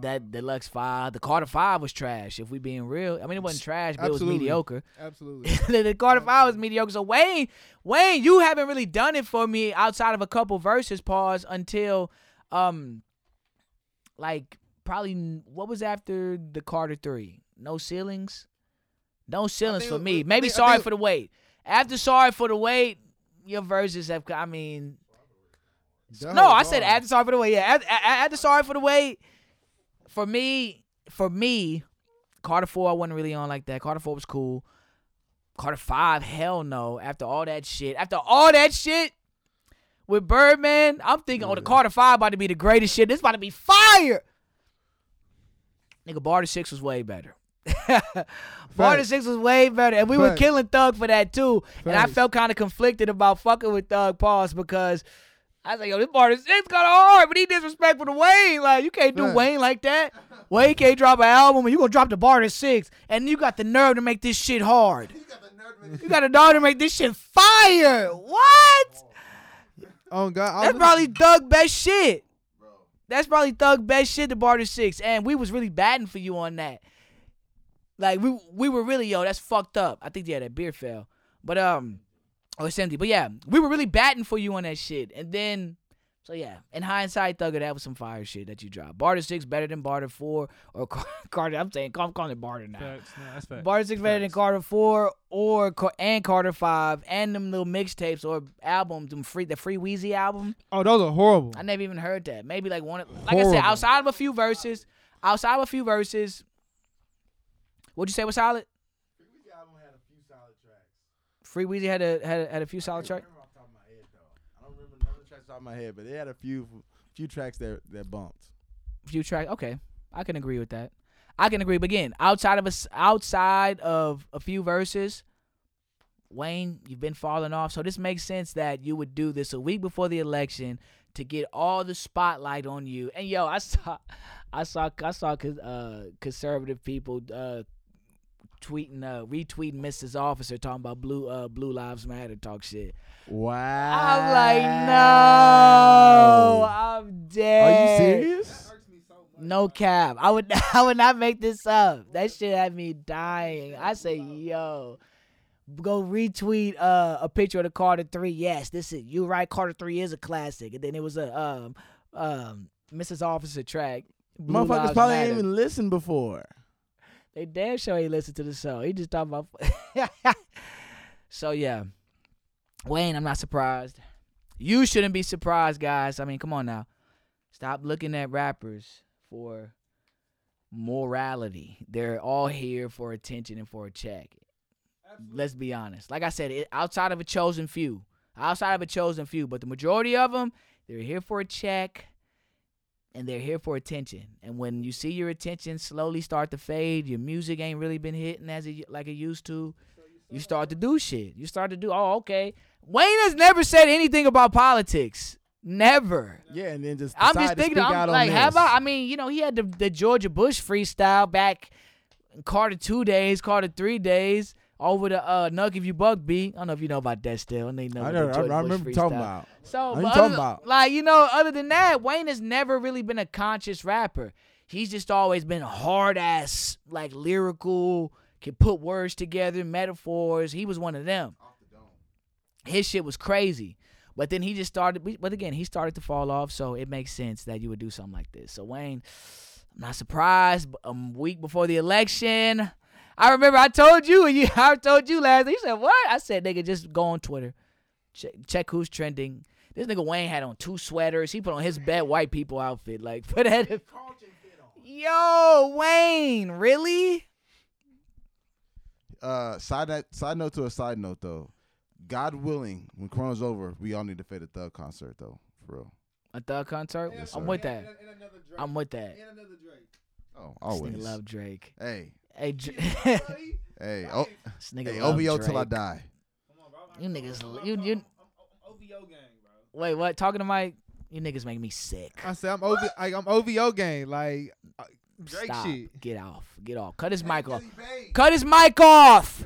That deluxe five, the Carter five was trash. If we being real, I mean it wasn't trash, but it was mediocre. Absolutely. the, the Carter Five was mediocre. So Wayne, Wayne, you haven't really done it for me outside of a couple verses. Pause until, um, like probably what was after the Carter Three? No ceilings, no ceilings for me. I Maybe think- I sorry think- for the wait. After sorry for the wait, your verses have. I mean, That no, whole I said bar. after sorry for the wait. Yeah, after, after sorry for the wait. For me, for me, Carter Four I wasn't really on like that. Carter Four was cool. Carter Five, hell no. After all that shit, after all that shit with Birdman, I'm thinking, oh, the Carter Five about to be the greatest shit. This about to be fire. Nigga, Barter Six was way better. Barter Facts. Six was way better, and we were killing Thug for that too. And I felt kind of conflicted about fucking with Thug Pause because I was like, yo, this Barter Six kind of hard, but he disrespectful to Wayne. Like, you can't do Facts. Wayne like that. Wayne can't drop an album, and you gonna drop the Barter Six, and you got the nerve to make this shit hard. You got a nerve to make this shit fire. What? Oh God, I That's was- probably Thug best shit. That's probably Thug best shit to Barter Six, and we was really batting for you on that. Like we we were really yo, that's fucked up. I think yeah, that beer fell, but um, oh it's empty. But yeah, we were really batting for you on that shit, and then. So yeah, in hindsight, Thugger, that was some fire shit that you dropped. Barter six better than Barter four or Car- Carter. I'm saying I'm calling it Barter now. Facts. No, that's facts. Barter six better than Facts. Carter four or Car- and Carter five and them little mixtapes or albums, them free the Free Weezy album. Oh, those are horrible. I never even heard that. Maybe like one. of- Like I said, outside of a few verses, outside of a few verses. What'd you say was solid? Free Weezy had a had a, had a few solid tracks. remember off the top of my head though. I don't none of my head, but they had a few few tracks that that bumped. few tracks. Okay, I can agree with that. I can agree. But again, outside of us, outside of a few verses, Wayne, you've been falling off. So this makes sense that you would do this a week before the election to get all the spotlight on you. And yo, I saw, I saw, I saw uh, conservative people uh, tweeting, uh, retweeting Mrs. Officer talking about blue, uh, blue lives matter, talk shit. Wow. I'm like, no, I'm dead. Are you serious? No cap. I would I would not make this up. That shit had me dying. I say, yo, go retweet uh, a picture of the Carter Three. Yes, this is you right. Carter Three is a classic. And then it was a um um Mrs. Officer track. Blue Motherfuckers Lives probably Matter. ain't even listened before. They damn sure ain't listen to the show. He just talking about. so yeah, Wayne, I'm not surprised. You shouldn't be surprised, guys. I mean, come on now. Stop looking at rappers for morality. They're all here for attention and for a check. Let's be honest. Like I said, it, outside of a chosen few, outside of a chosen few, but the majority of them, they're here for a check and they're here for attention. And when you see your attention slowly start to fade, your music ain't really been hitting as it like it used to. You start to do shit. You start to do. Oh, okay. Wayne has never said anything about politics. Never. Yeah, and then just I'm just thinking. I'm like, this. about? I mean, you know, he had the, the Georgia Bush freestyle back Carter two days, Carter three days over the uh Nuck if you buck beat. I don't know if you know about that still. And they know I, know, I, I Bush remember talking about. So, What but you other, talking about? like you know, other than that, Wayne has never really been a conscious rapper. He's just always been a hard ass, like lyrical, can put words together, metaphors. He was one of them. His shit was crazy, but then he just started. But again, he started to fall off, so it makes sense that you would do something like this. So Wayne, I'm not surprised. but A week before the election, I remember I told you, and you, I told you last. You said what? I said, nigga, just go on Twitter, check, check who's trending. This nigga Wayne had on two sweaters. He put on his bad white people outfit. Like put that. Yo, Wayne, really? Uh, side note, side note to a side note though. God willing, when Corona's over, we all need to fade a thug concert though, for real. A thug concert? Yes, I'm with that. I'm with that. Oh, This always. nigga love Drake. Hey, Hey, Dr- hey, oh, this nigga hey, love OVO till I Drake. die. You niggas, you you. OVO gang, bro. Wait, what? Talking to Mike? You niggas make me sick. I said I'm OV, like I'm OVO gang, like uh, Drake Stop. shit. Get off. Get off. Cut his mic off. Cut his mic off.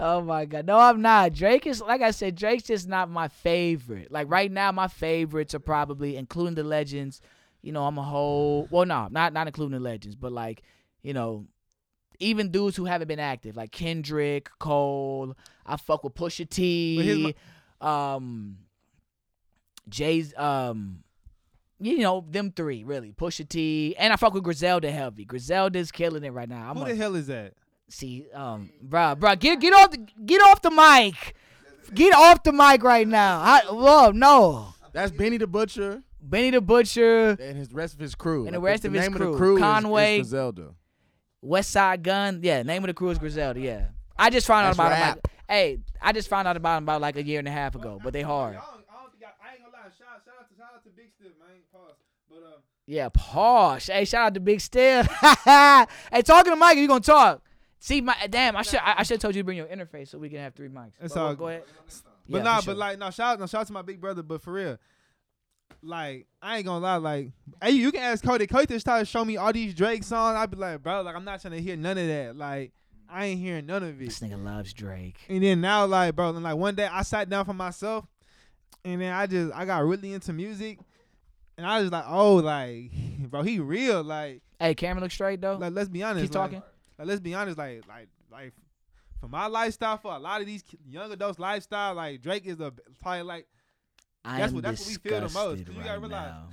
oh my god. No, I'm not. Drake is like I said. Drake's just not my favorite. Like right now, my favorites are probably including the legends. You know, I'm a whole. Well, no, not not including the legends, but like you know, even dudes who haven't been active, like Kendrick, Cole. I fuck with Pusha But here's T. Um, Jay's. Um. You know them three really, Pusha T, and I fuck with Griselda heavy. Griselda's killing it right now. I'm Who a- the hell is that? See, um, bro, bruh, get get off the get off the mic, get off the mic right now. I, whoa, no, That's Benny the Butcher Benny the Butcher, and his rest of his crew. And the I think rest of his name crew. Of the crew is- Conway. is Griselda. Westside Gunn, yeah, name of the crew is Griselda, yeah. I just found out That's about him. Like, hey, I just found out about him about like a year and a half ago, but they hard. I, don't, I, don't I, I ain't gonna lie. Shout, shout out to shout out to Big Stiff, man. Pause. But um, Yeah, posh. Hey, shout out to Big Still. hey, talking to Mike, you gonna talk? See, my damn, I should I, I should have told you to bring your interface so we can have three mics. It's But, all go ahead. but Yeah, nah, sure. but like no shout out, no shout out to my big brother. But for real, like I ain't gonna lie, like hey, you can ask Cody. Cody just tried to show me all these Drake songs. I'd be like, bro, like I'm not trying to hear none of that. Like I ain't hearing none of it. this nigga loves Drake. And then now, like, bro, and like one day I sat down for myself, and then I just I got really into music, and I was like, oh, like, bro, he real. Like, Hey, camera look straight though. like let's be honest. Keep like- talking. Like, let's be honest. Like, like, like, for my lifestyle, for a lot of these young adults' lifestyle, like Drake is the probably like I that's what- that's what we feel the most, disgusted you gotta right realize, now.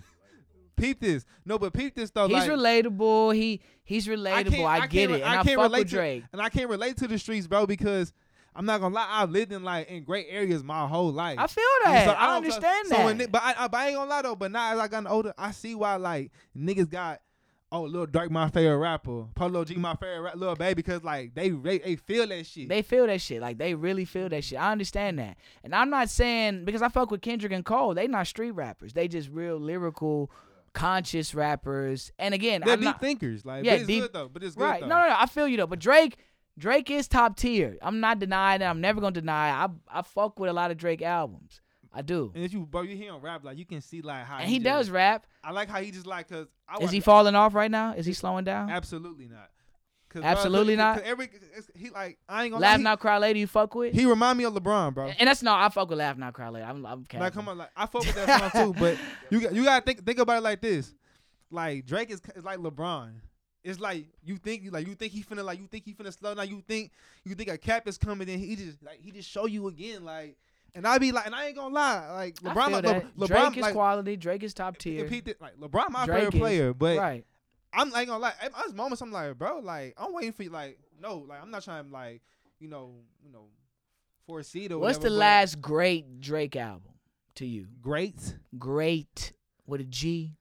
peep this. No, but peep this though. He's like, relatable. He he's relatable. I, can't get it, and I, can't fuck relate with to, Drake. and I can't relate to the streets, bro, because I'm not gonna lie. I've lived in like in great areas my whole life. I feel that. so I, don't- understand so that. when but I, I, but I ain't gonna lie though. But now as I gotten older, I see why like niggas got oh Lil Durk my favorite rapper, Polo G my favorite rap, Lil Baby because like they, they they feel that shit. They feel that shit. Like they really feel that shit. I understand that. And I'm not saying because I fuck with Kendrick and Cole, they not street rappers. They just real lyrical, conscious rappers. And again, They're I'm deep not thinkers. Like Yeah, but it's deep- good though. But it's good right. though. No, no, no. I feel you though. But Drake, Drake is top tier. I'm not denying that. I'm never gonna deny. it. I I fuck with a lot of Drake albums. I do. And if you bro, you hear him rap like you can see like how And he just- does rap. I like how he just like cause I Is he falling off right now? Is he slowing down? Absolutely not. bro, Absolutely 'cause not? Every he like I ain't gonna Laugh lie, Now Cry Later, you fuck with? He, he remind me of LeBron, bro. and that's no, I fuck with Laugh Now Cry Later. I'm, I'm Like, come on, like I fuck with that song too, but you got you gotta think think about it like this. Like Drake is, is like LeBron. It's like you think like you think he finna like you think he finna slow now. You think you think a cap is coming in. He just like he just show you again like. And I be like, and I ain't gonna lie, like LeBron, like. Le- LeBron, Drake is like, quality. Drake is top tier. did- like LeBron, my Drake favorite is- player, but right. I'm not gonna lie. At those moments, I'm like, bro, like I'm waiting for you. Like, no, like I'm not trying to like, you know, you know, foresee or What's whatever, the last great Drake album to you? great? Great with a G.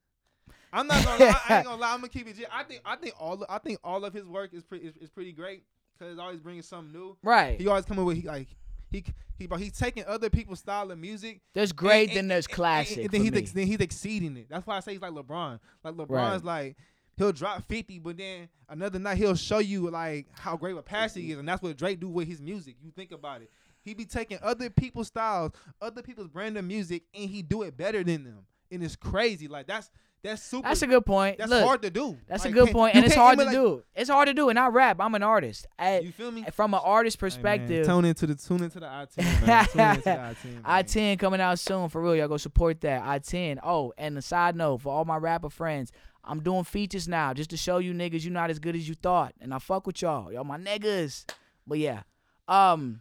I'm not gonna. lie, I ain't gonna lie. I'm gonna keep it. G. I think. I think all. I think all of his work is pretty. Is, is pretty great because always bringing something new. Right. He always coming with he, like he he. But he's taking other people's style of music. There's great, and- then there's and- classic. And, for then he's ex- then he's exceeding it. That's why I say he's like LeBron. Like LeBron's Right. like he'll drop 50, but then another night he'll show you like how great a passer he is, and that's what Drake do with his music. You think about it. He be taking other people's styles, other people's brand of music, and he do it better than them. And it's crazy. Like that's that's super. That's a good point. That's Look, hard to do. That's Like, a good can't- point, you and it's hard to like- do. It's hard to do, and I rap. I'm an artist. I, You feel me? from an artist Hey, man, perspective, tune into the tune into the I ten. Tune into the I ten. I ten coming out soon for real. Y'all go support that. I ten. Oh, and a side note for all my rapper friends, I'm doing features now just to show you niggas you're not as good as you thought, and I fuck with y'all. Y'all my niggas. But yeah, um,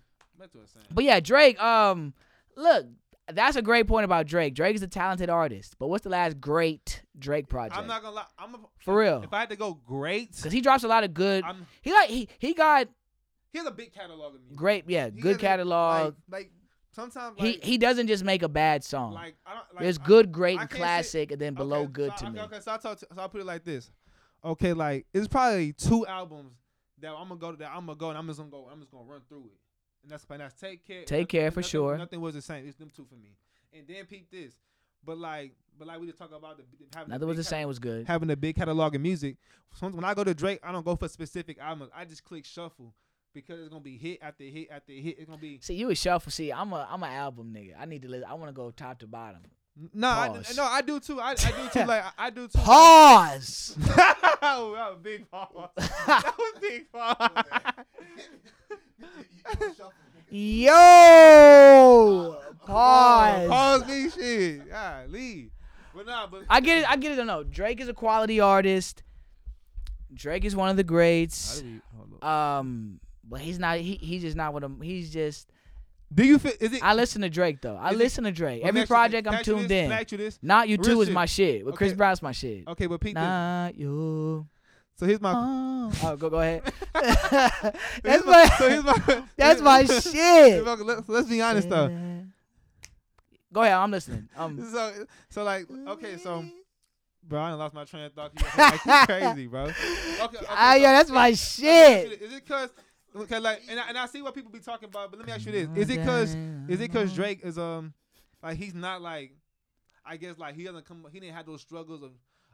but yeah, Drake. Um, look, that's a great point about Drake. Drake is a talented artist, but what's the last great Drake project? I'm not gonna lie. I'm a, For real. If I had to go great, Cause he drops a lot of good. I'm, He like he he got he has a big catalog of music. great yeah He good has a- catalog. Like, like sometimes he like, he doesn't just make a bad song. like I don't like There's good, great, I and classic, and then below okay, good so, to okay, me. Okay, so I'll, talk to, so I'll put it like this. Okay, like it's probably two albums that I'm gonna go to that I'm gonna go and I'm just gonna go I'm just gonna run through it. And that's and that's take care. Take nothing- Care for nothing- sure. Nothing was the same. It's them two for me. And then peep this. But like but like we just talk about the having Nothing was the same was good. having a big catalog of music. Sometimes when I go to Drake, I don't go for specific albums. I just click shuffle because it's gonna be hit after hit after hit. It's gonna be See, you a shuffle. See, I'm a I'm an album nigga. I need to listen. I want to go top to bottom. no, I, no, I do too. I, I do too. Like I, I do too. Pause. that was big pause. that was big pause. Yo, pause. Pause me shit. Yeah, leave. But nah, but I get it. I get it. No, Drake is a quality artist. Drake is one of the greats. Um, but he's not. He he's just not what I'm. He's just. do you feel? Is it? I listen to Drake though. I Is it- listen to Drake. Every project I'm tuned this? in. Can I ask you? Not you too is my shit. With Chris Brown's my shit. Okay, but Pete. Not you. So here's my. Oh, oh go go ahead. that's here's my. So here's my. that's my shit. my- Let's, let's be honest though. Go ahead. I'm listening. Um. So so like okay so. Bro, I lost my train of thought. You like, crazy, bro. Okay, okay, Ah, so- yeah, that's my Let me ask you shit. Is it cause okay, like, and I, and I see what people be talking about, but let me ask you this: Is it cause is it cause Drake is um like he's not like I guess like he doesn't come he didn't have those struggles of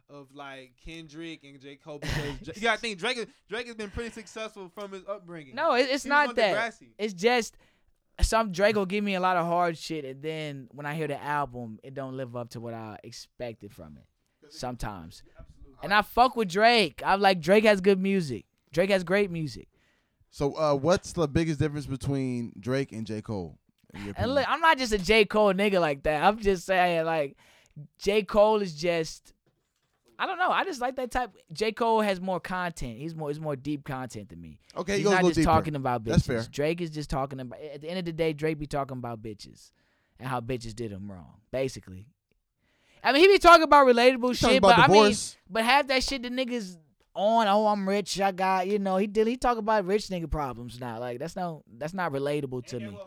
of like Kendrick and J Cole because Dra- you gotta think Drake is- Drake has been pretty successful from his upbringing. No, it, it's He not that. Degrassi. It's just some Drake will give me a lot of hard shit, and then when I hear the album, it don't live up to what I expected from it. Sometimes, and I fuck with Drake. I'm like Drake has good music. Drake has great music. So, uh, what's the biggest difference between Drake and J. Cole? And look, I'm not just a J Cole nigga like that. I'm just saying like J. Cole is just I don't know. I just like that type. J. Cole has more content. He's more. He's more deep content than me. Okay, he He's goes not just deeper. talking about bitches. That's fair. Drake is just talking about. At the end of the day, Drake be talking about bitches and how bitches did him wrong. Basically, I mean, he be talking about relatable He talking shit, about but I mean, but half that shit the niggas on. Oh, I'm rich. I got you know. He did. He talk about rich nigga problems now. Like that's no. That's not relatable to me.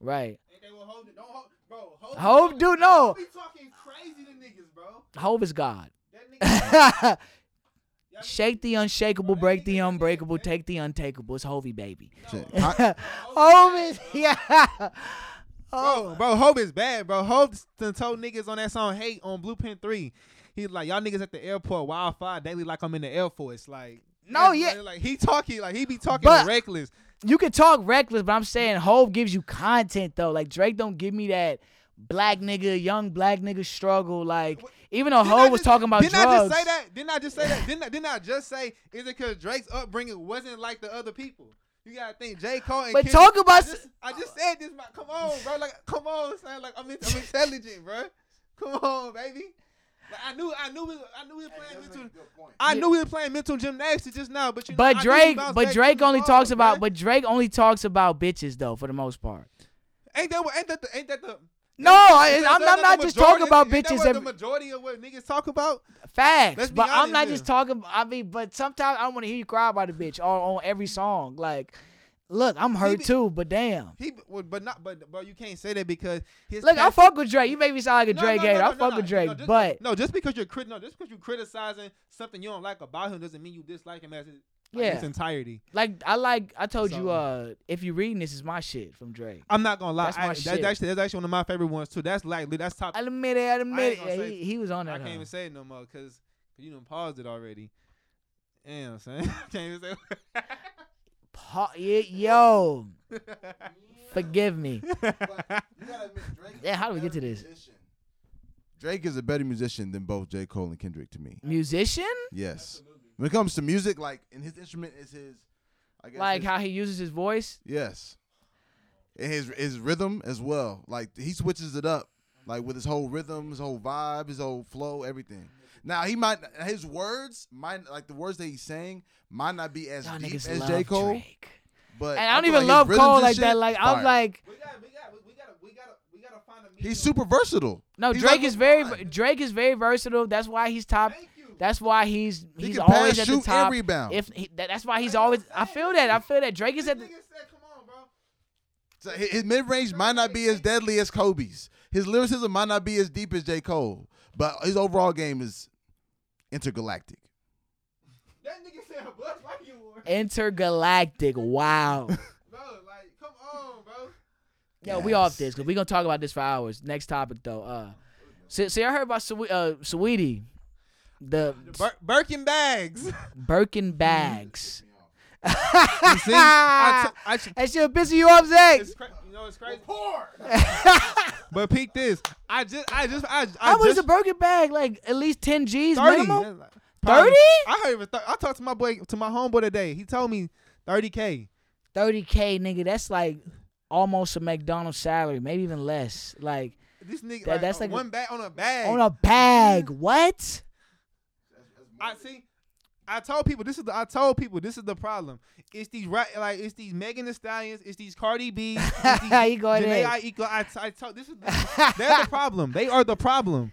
Right. Bro, Hove, dude, no. be talking crazy to niggas, bro. Hove is God. Nigga, Shake the unshakable, break the unbreakable, take the untakeable. It's Hovey, baby. Shit. I- Hove is yeah. bro, bro, oh. Hove is bad, bro. Hove done told niggas on that song "Hate" on Blueprint Three. He's like, y'all niggas at the airport, wildfire daily, like I'm in the Air Force. Like, No, yeah. like he talking, like he be talking But- reckless. You can talk reckless, but I'm saying Hove gives you content though. Like Drake don't give me that black nigga, young black nigga struggle. Like even though Didn't I Hove was talking about didn't drugs. I just say that? Didn't I just say that? Didn't I, didn't I just say is it because Drake's upbringing wasn't like the other people? You gotta think J Cole and But Kendrick- talk about I s- just, I just said this. man. Come on, bro. Like, come on, son. Like, I'm, in, I'm intelligent, bro. Come on, baby. Like, I knew, I knew, we, I knew we were playing mental. I knew we were playing mental gymnastics just now, but you. know, But I Drake, but Drake only ball, talks about, bruh. but Drake only talks about bitches though, for the most part. ain't that what? Ain't that the? Ain't that the? No, I, I'm, I'm not just majority- talking about that bitches. what the majority of what niggas talk about. Facts, but I'm not here. just talking. I mean, but sometimes I want to hear you cry about a bitch on, on every song. Like, look, I'm hurt be- too, but damn. He, but not, but bro, you can't say that because his. Look, I fuck with Drake. You make me sound like a No, Drake no, hater. no, I fuck with Drake, just, but no, just because you're crit, no, just because you're criticizing something you don't like about him doesn't mean you dislike him as his, like, Yeah. its entirety. like I like I told you, uh, if you reading this is my shit from Drake. I'm not gonna lie, That's my I, that's shit. actually that's actually one of my favorite ones too. That's like that's top. I'll admit it. I'll admit it. Yeah, say- he, he was on that. I that. can't huh? even say it no more because you done paused it already. Damn, son, can't even say. Pa- y- yo, forgive me. Yeah, how do we get to this? Drake is a better musician than both J. Cole and Kendrick to me. Musician? Yes. When it comes to music, like, and his instrument is his, I guess. Like his- how he uses his voice? Yes. And his his rhythm as well. Like he switches it up, like with his whole rhythm, his whole vibe, his whole flow, everything. Now he might his words might like the words that he's saying might not be as Y'all deep as J Cole, Drake. but And I don't feel even like love rhythms Cole and like that. Like I'm fire. like, We got, we got, we gotta, we gotta, we gotta find a. he's super versatile. no, He's Drake like is very Drake is very versatile. That's why he's top. Thank you. That's why he's He he's can pass, always at the shoot, and top. rebound. If he, that, that's why he's always. I feel that. I feel that Drake is at the. nigga said, "Come on, bro." So hi- his mid range might not be as deadly as Kobe's. His lyricism might not be as deep as J Cole, but his overall game is intergalactic. That nigga said, "Bust like you were." Intergalactic. Wow. Bro, like, come on, bro. Yo, we off this because we gonna talk about this for hours. Next topic though. Uh, so, so I heard about Swe- uh, Saweetie, the Bir- Birkin bags. Birkin bags. You see, I t- I t- That shit pissing you off, Zach. it's cra- you know it's crazy. Poor. but peek this. I just, I just, I, I How much is just a Birkin bag? Like at least ten G's thirty. minimum. Probably- 30? I heard. Even th- I talked to my boy, to my homeboy today. He told me thirty k. Thirty k, nigga. That's like almost a McDonald's salary, maybe even less. Like This nigga, That- like, that's like a- one bag on a bag. on a bag. What? I see. I told people this is the. I told people this is the problem. It's these right, like it's these Megan Thee Stallions. It's these Cardi B. It's these You go Jhené. Aiko. I, I told this is. The, they're the problem. They are the problem.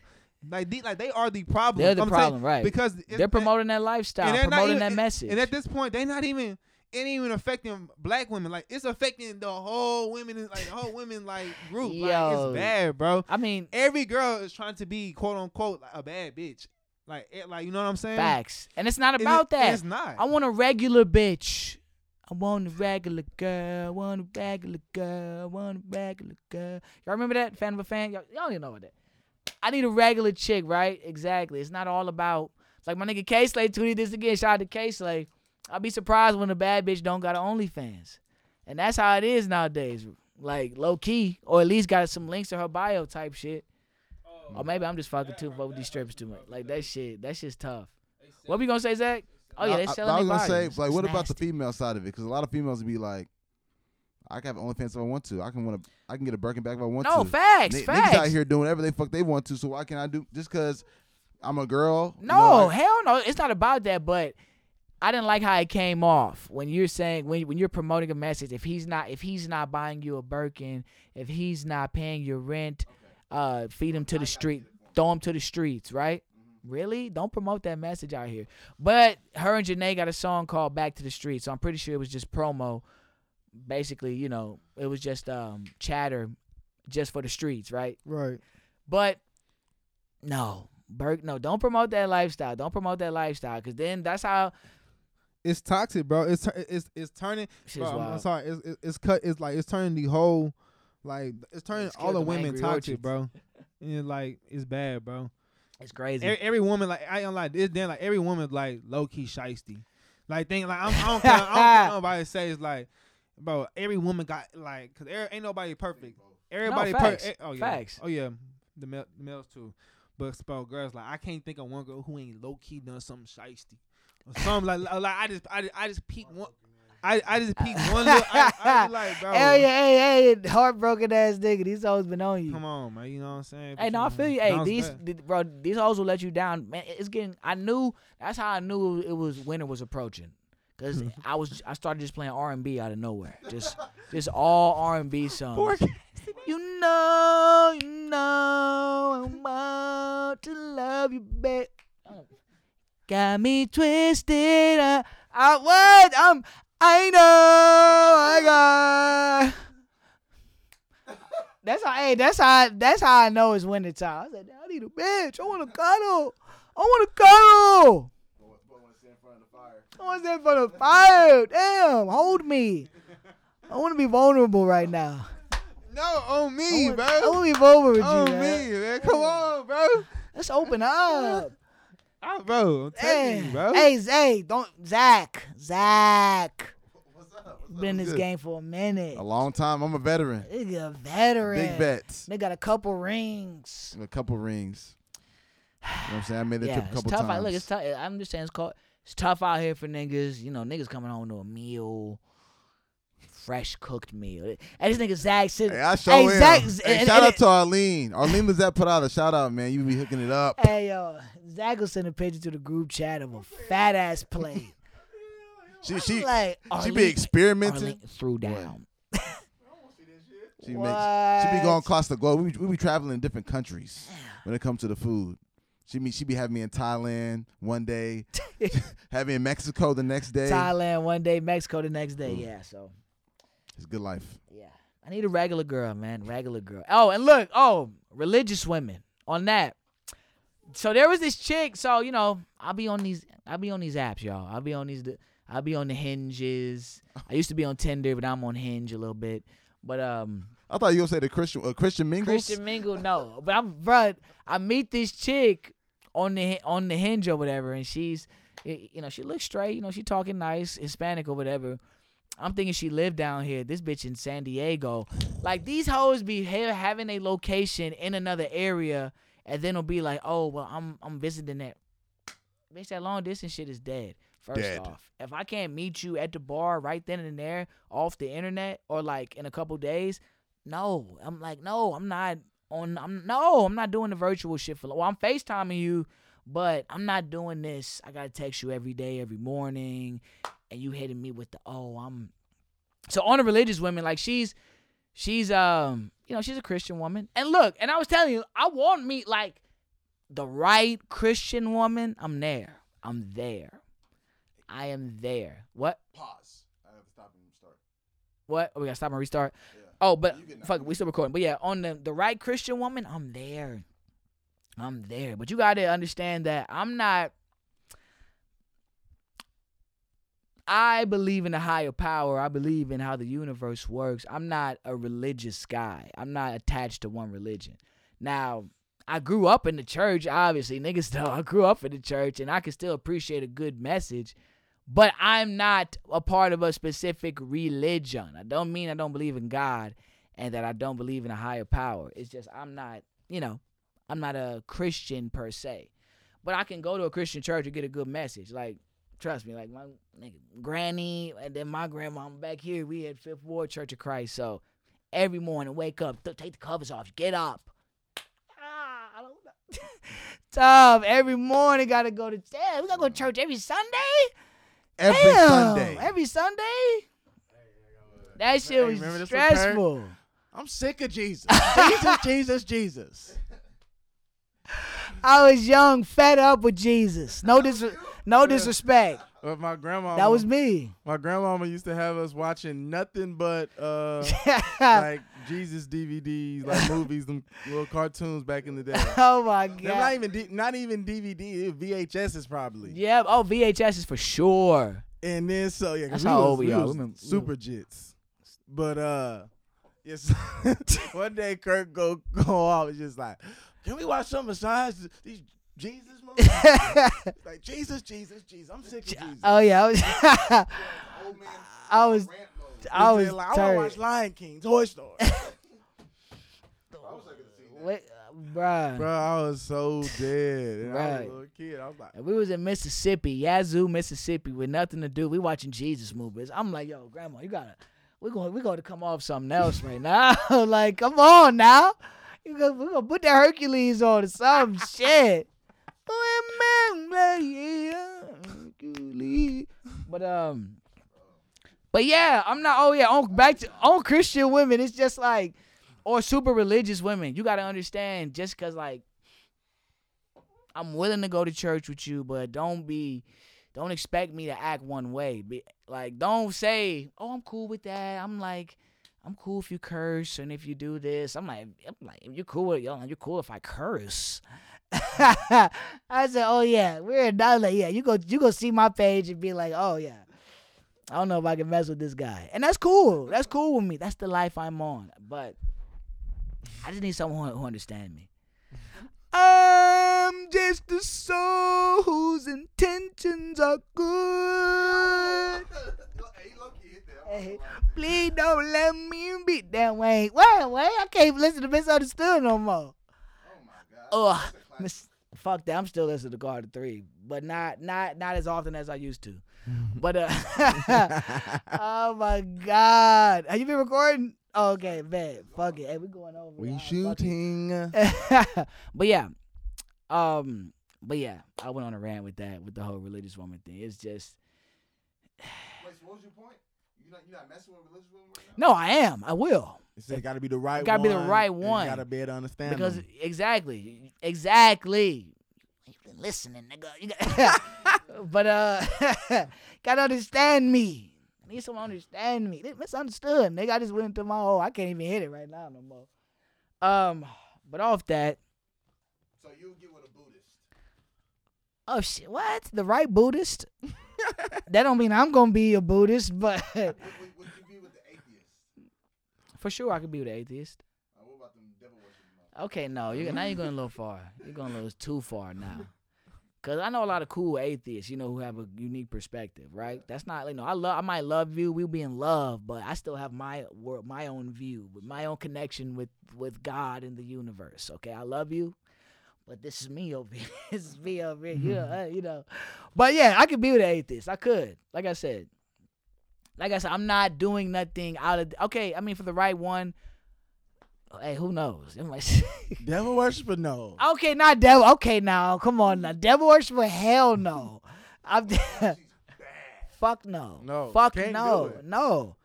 Like, the, like they are the problem. They're the I'm saying, problem, right. Because They're promoting that lifestyle, promoting even- that message. And at this point, they're not even. It ain't even affecting black women. Like it's affecting the whole women, like the whole women like group. Like Yo. it's bad, bro. I mean, Every girl is trying to be quote unquote a bad bitch. Like, it, like you know what I'm saying? facts, and it's not And it- about that. It's not. I want a regular bitch. I want a regular girl. I want a regular girl. I want a regular girl. Y'all remember that? Fan of a fan? Y'all, y'all even know what that. I need a regular chick, right? Exactly. It's not all about. Like my nigga K Slay tweeted this again. Shout out to K Slay. I'll be surprised when a bad bitch don't got an OnlyFans, and that's how it is nowadays. Like low key, or at least got some links to her bio type shit. Or maybe I'm just fucking too with these strippers too much. Like that shit. That shit's tough. What we gonna say, Zach? Oh yeah, they I, I, selling I was gonna say, bodies. like, what It's about the female side of it? Because a lot of females be like, I can have OnlyFans if I want to. I can want to. I can get a Birkin bag if I want No, to. No facts, Ni- facts. Niggas out here doing whatever they fuck they want to. So why can't I do just because I'm a girl? you No, know, I- hell no. It's not about that, but I didn't like how it came off when you're saying when when you're promoting a message. If he's not if he's not buying you a Birkin, if he's not paying your rent, uh, feed him to the street, throw him to the streets, right? Really? Don't promote that message out here. But her and Jhené got a song called "Back to the Streets," so I'm pretty sure it was just promo. Basically, you know, it was just um chatter, just for the streets, right? Right. But no, Burke, no, don't promote that lifestyle. Don't promote that lifestyle, because then that's how It's toxic, bro. It's it's it's turning. Bro, I'm, I'm sorry. It's, it's it's cut. It's like it's turning the whole, like it's turning It's all the women angry toxic, orchards. bro. And like it's bad, bro. It's crazy. Every, every woman, like I don't like this. Then like every woman, like low key shisty. Like think like I'm, I don't care. I don't care what nobody says like, bro. Every woman got like, cause there ain't nobody perfect. Everybody facts. perfect. Oh yeah. Facts. Oh yeah. The, male, the males too. But bro, girls like I can't think of one girl who ain't low key done something shisty. Or something like like I just I just, I just peek one. I, I just peek one little. I, I just like bro. Hell yeah, hey, hey, heartbroken ass nigga. These hoes been on you. Come on, man. You know what I'm saying? Hey, But no, I feel you. Hey, these, back. th- bro, these hoes will let you down. Man, it's getting. I knew. That's how I knew it was winter was approaching. Cause I was, I started just playing R and B out of nowhere. Just, just all R and B songs. You know, you know, I'm about to love you, babe. Got me twisted. I, I what? I'm. I know. I got. That's how. Hey, that's how. That's how I know it's winter time. I said, I need a bitch. I want to cuddle. I want to cuddle. I want to stand in front of the fire. Damn, hold me. I want to be vulnerable right now. No, on I me, want, bro. I want to be vulnerable with on you, man. me, man. Come on, bro. Let's open up. Ah, bro, I'm telling you, Hey, bro. hey, Zay, don't Zach, Zach. What's up? What's up? Been in this Good. game for a minute. A long time. I'm a veteran. Nigga, a veteran. Big bets. They got a couple rings. A couple rings. You know what I'm saying? I made that yeah, trip a it's couple tough. times. Out, look, it's tough. I'm just saying, it's called. It's tough out here for niggas. You know, niggas coming home to a meal, fresh cooked meal. And this nigga Zach sitting. Hey, I show hey, him. Zach, hey, shout and- out to Arlene. Arlene was that put out a shout out, man. You be hooking it up. Hey yo, Zach will send a picture to the group chat of a fat ass plate. She she like she be experimenting. Arlene threw down. She makes she be going across the globe. We be, we be traveling in different countries when it comes to the food. She be she be having me in Thailand one day, have me in Mexico the next day. Thailand one day, Mexico the next day. Mm. Yeah, so It's good life. yeah. I need a regular girl, man. Regular girl. Oh, and look, oh, religious women on that. So there was this chick. So you know, I'll be on these. I'll be on these apps, y'all. I'll be on these. I'll be on the hinges. I used to be on Tinder, but I'm on Hinge a little bit. But um, I thought you were say the Christian uh, Christian Mingle. Christian Mingle, no. But I'm, bruh, I meet this chick on the on the hinge or whatever, and she's, you know, she looks straight. You know, she talking nice, Hispanic or whatever. I'm thinking she lived down here. This bitch in San Diego. Like these hoes be ha- having a location in another area, and then it'll be like, oh well, I'm I'm visiting that. Bitch, that long distance shit is dead. First Dead. off, if I can't meet you at the bar right then and there off the internet or like in a couple days, no. I'm like, no, I'm not on I'm no, I'm not doing the virtual shit for well, I'm FaceTiming you, but I'm not doing this. I gotta text you every day, every morning, and you hitting me with the oh, I'm so on the religious women, like she's she's um, you know, she's a Christian woman. And look, and I was telling you, I want me like the right Christian woman, I'm there. I'm there. I am there. What? Pause. I have to stop and start. What? Oh, we gotta stop and restart. Yeah. Oh, but fuck, we still recording. But yeah, on the the right Christian woman, I'm there. I'm there. But you gotta understand that I'm not. I believe in a higher power. I believe in how the universe works. I'm not a religious guy. I'm not attached to one religion. Now, I grew up in the church, obviously. Niggas I grew up in the church and I can still appreciate a good message. But I'm not a part of a specific religion. I don't mean I don't believe in God and that I don't believe in a higher power. It's just I'm not, you know, I'm not a Christian per se. But I can go to a Christian church and get a good message. Like Trust me, like my nigga, granny and then my grandma back here. We had Fifth Ward Church of Christ, so every morning wake up, th- take the covers off, get up. Ah, I don't know. Tom, every morning gotta go to damn, we gotta go to church every Sunday. Every Damn, Sunday. every Sunday. That shit Hey, was remember this one, Kurt? stressful. I'm sick of Jesus. Jesus, Jesus, Jesus. I was young, fed up with Jesus. No dis- no disrespect. But my grandma, That was me. my grandmama used to have us watching nothing but uh like Jesus DVDs, like movies, them little cartoons back in the day. oh my They're not god. even D- not even DVD, VHS is probably. Yeah. Oh, VHS is for sure. And then so yeah, That's how was, old we are. We super jits. But uh, yes. one day Kirk go go off. It's just like, can we watch something besides these Jesus movies? like Jesus, Jesus, Jesus. I'm sick of Jesus. oh yeah. I was. Old man. I was. I was said, like, I want to watch. Lion King, Toy Story. Wait, uh, bruh. Bro, I was so dead. And I was Right. a little kid. I was like, And we was in Mississippi, Yazoo, Mississippi, with nothing to do. We watching Jesus movies. I'm like, yo, grandma, you gotta, we going, we going to come off something else right now. like, come on now, you go, we gonna put that Hercules on or some shit. But um, but yeah, I'm not. Oh yeah, on back to on Christian women. It's just like, or super religious women. You gotta understand, just cause like I'm willing to go to church with you, but don't be, don't expect me to act one way. Be, like, don't say, "Oh, I'm cool with that." I'm like, I'm cool if you curse and if you do this. I'm like, I'm like, you're cool you're cool if I curse. I said, "Oh yeah, we're not like, yeah." You go, you go see my page and be like, "Oh yeah." I don't know if I can mess with this guy, and that's cool. That's cool with me. That's the life I'm on. But I just need someone who understands me. I'm just a soul whose intentions are good. Hey, please don't let me be that way. Wait, wait, I can't listen to Misunderstood no more. Oh my god. Oh, Miss, fuck that. I'm still listening to Carter Three, but not not not as often as I used to. But uh, oh my god, have you been recording? Oh, okay, man, fuck it. Hey, we going over. we y'all. Fuck it. shooting. but yeah, um, but yeah, I went on a rant with that with the whole religious woman thing. It's just Wait, so what was your point? You not, you not messing with religious women right now? no, I am. I will It got to be the right Gotta be the right and you one. got to be able to understand because them. exactly, exactly. You been listening, nigga. You got, but uh, gotta understand me. I need someone to understand me. They misunderstood, nigga. I just went into my whole. I can't even hit it right now no more. Um, but off that. So you get with a Buddhist. Oh shit! What? The right Buddhist? that don't mean I'm gonna be a Buddhist, but Would, would, would you be with the atheist? For sure I could be with an atheist. Uh, what about them devil? Okay, no, you now you're going a little far. You're going a little too far now. Cause I know a lot of cool atheists, you know, who have a unique perspective, right? That's not, you know, I love, I might love you, we'll be in love, but I still have my wor- my own view, with my own connection with with God and the universe. Okay, I love you, but this is me over here. this is me over here. You know, uh, you know. But yeah, I could be with an atheist. I could, like I said, like I said, I'm not doing nothing out of. Okay, I mean, for the right one. Hey, who knows? It might- Devil worshiper, no. Okay, not devil. Okay, now come on, now devil worshiper. Hell no. I'm. Fuck no. No, Fuck can't do no. it. No.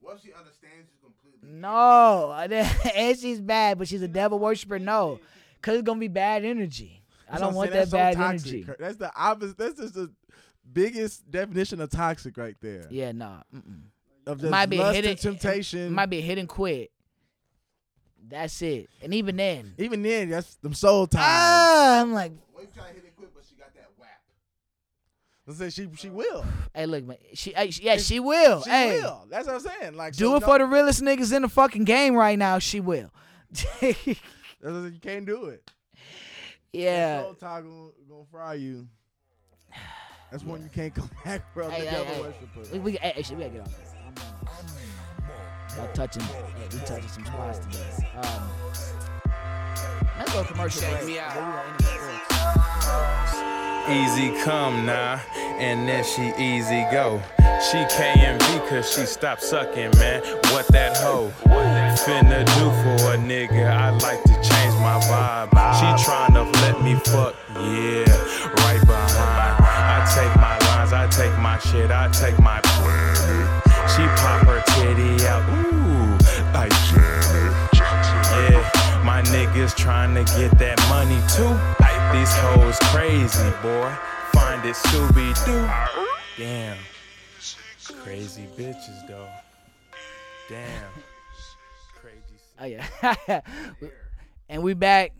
What she understands you completely? No. and she's bad, but she's a devil worshiper. No, cause it's gonna be bad energy. I don't want that bad That's so energy. That's the opposite. That's just the biggest definition of toxic right there. Yeah, no. Mm-mm. Of just Might be a lust hidden and temptation. It might be a hit and quit. That's it. And even then, Even then, that's them soul ties. ah, I'm like, What if you try to hit it quick, but she got that whap? I say she she will. hey, look, man. She, hey, she- yeah, she will. She hey, will. That's what I'm saying. Like do so it no- for the realest niggas in the fucking game right now. She will. That's what I'm saying, you can't do it. yeah. Soul tie gonna, gonna fry you. That's when you can't come back from Hey, hey, hey. We, we, hey, hey, we gotta get off this. I'm touching, hey, we touching some spots today. Um, let's go commercial Check break. me out. Then we gonna end the sports. Easy come now, and then she easy go. She KMV cause she stopped sucking, man. What that hoe finna do for a nigga? I like to change my vibe. She tryna let me fuck, yeah, right behind. Take my lines, I take my shit, I take my. She pop her titty out, ooh, like Janet. Yeah, my niggas tryna get that money too. These hoes crazy, boy. Find it Scooby Doo. Damn. Crazy bitches though. Damn. Crazy. Oh yeah. and we back.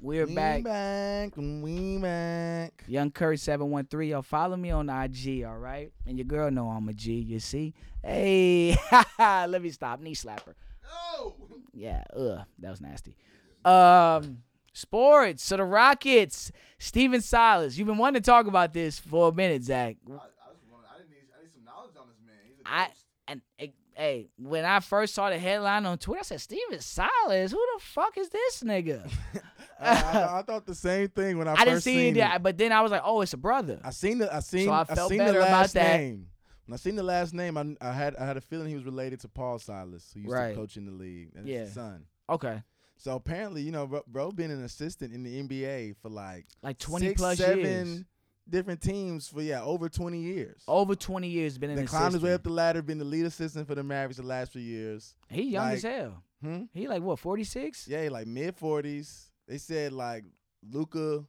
We're back. We back. back. We back. Young Curry seven one three. Yo, follow me on IG, all right? And your girl know I'm a G. You see? Hey, let me stop. Knee slapper. No. Yeah. Ugh, that was nasty. Um, sports. So the Rockets. Stephen Silas. You've been wanting to talk about this for a minute, Zach. I, I, I, didn't need, I need some knowledge on this man. He's a I and eh, hey, when I first saw the headline on Twitter, I said, "Stephen Silas, who the fuck is this nigga?" I, I, I thought the same thing when I, I, first didn't see seen it, it. but then I was like, "Oh, it's a brother." I seen the I seen I I, felt seen better the about last that. name. When I seen the last name, I, I had I had a feeling he was related to Paul Silas, who used Right. to coach in the league. That's Yeah. his son. Okay, So apparently, you know, bro, bro been an assistant in the NBA for like like twenty six, plus seven years, different teams for yeah over twenty years. over twenty years, been in then the climbed his way up the ladder, been the lead assistant for the Mavericks the last few years. He young as hell. Hmm? He like what forty six? Yeah, like mid forties. They said like Luka,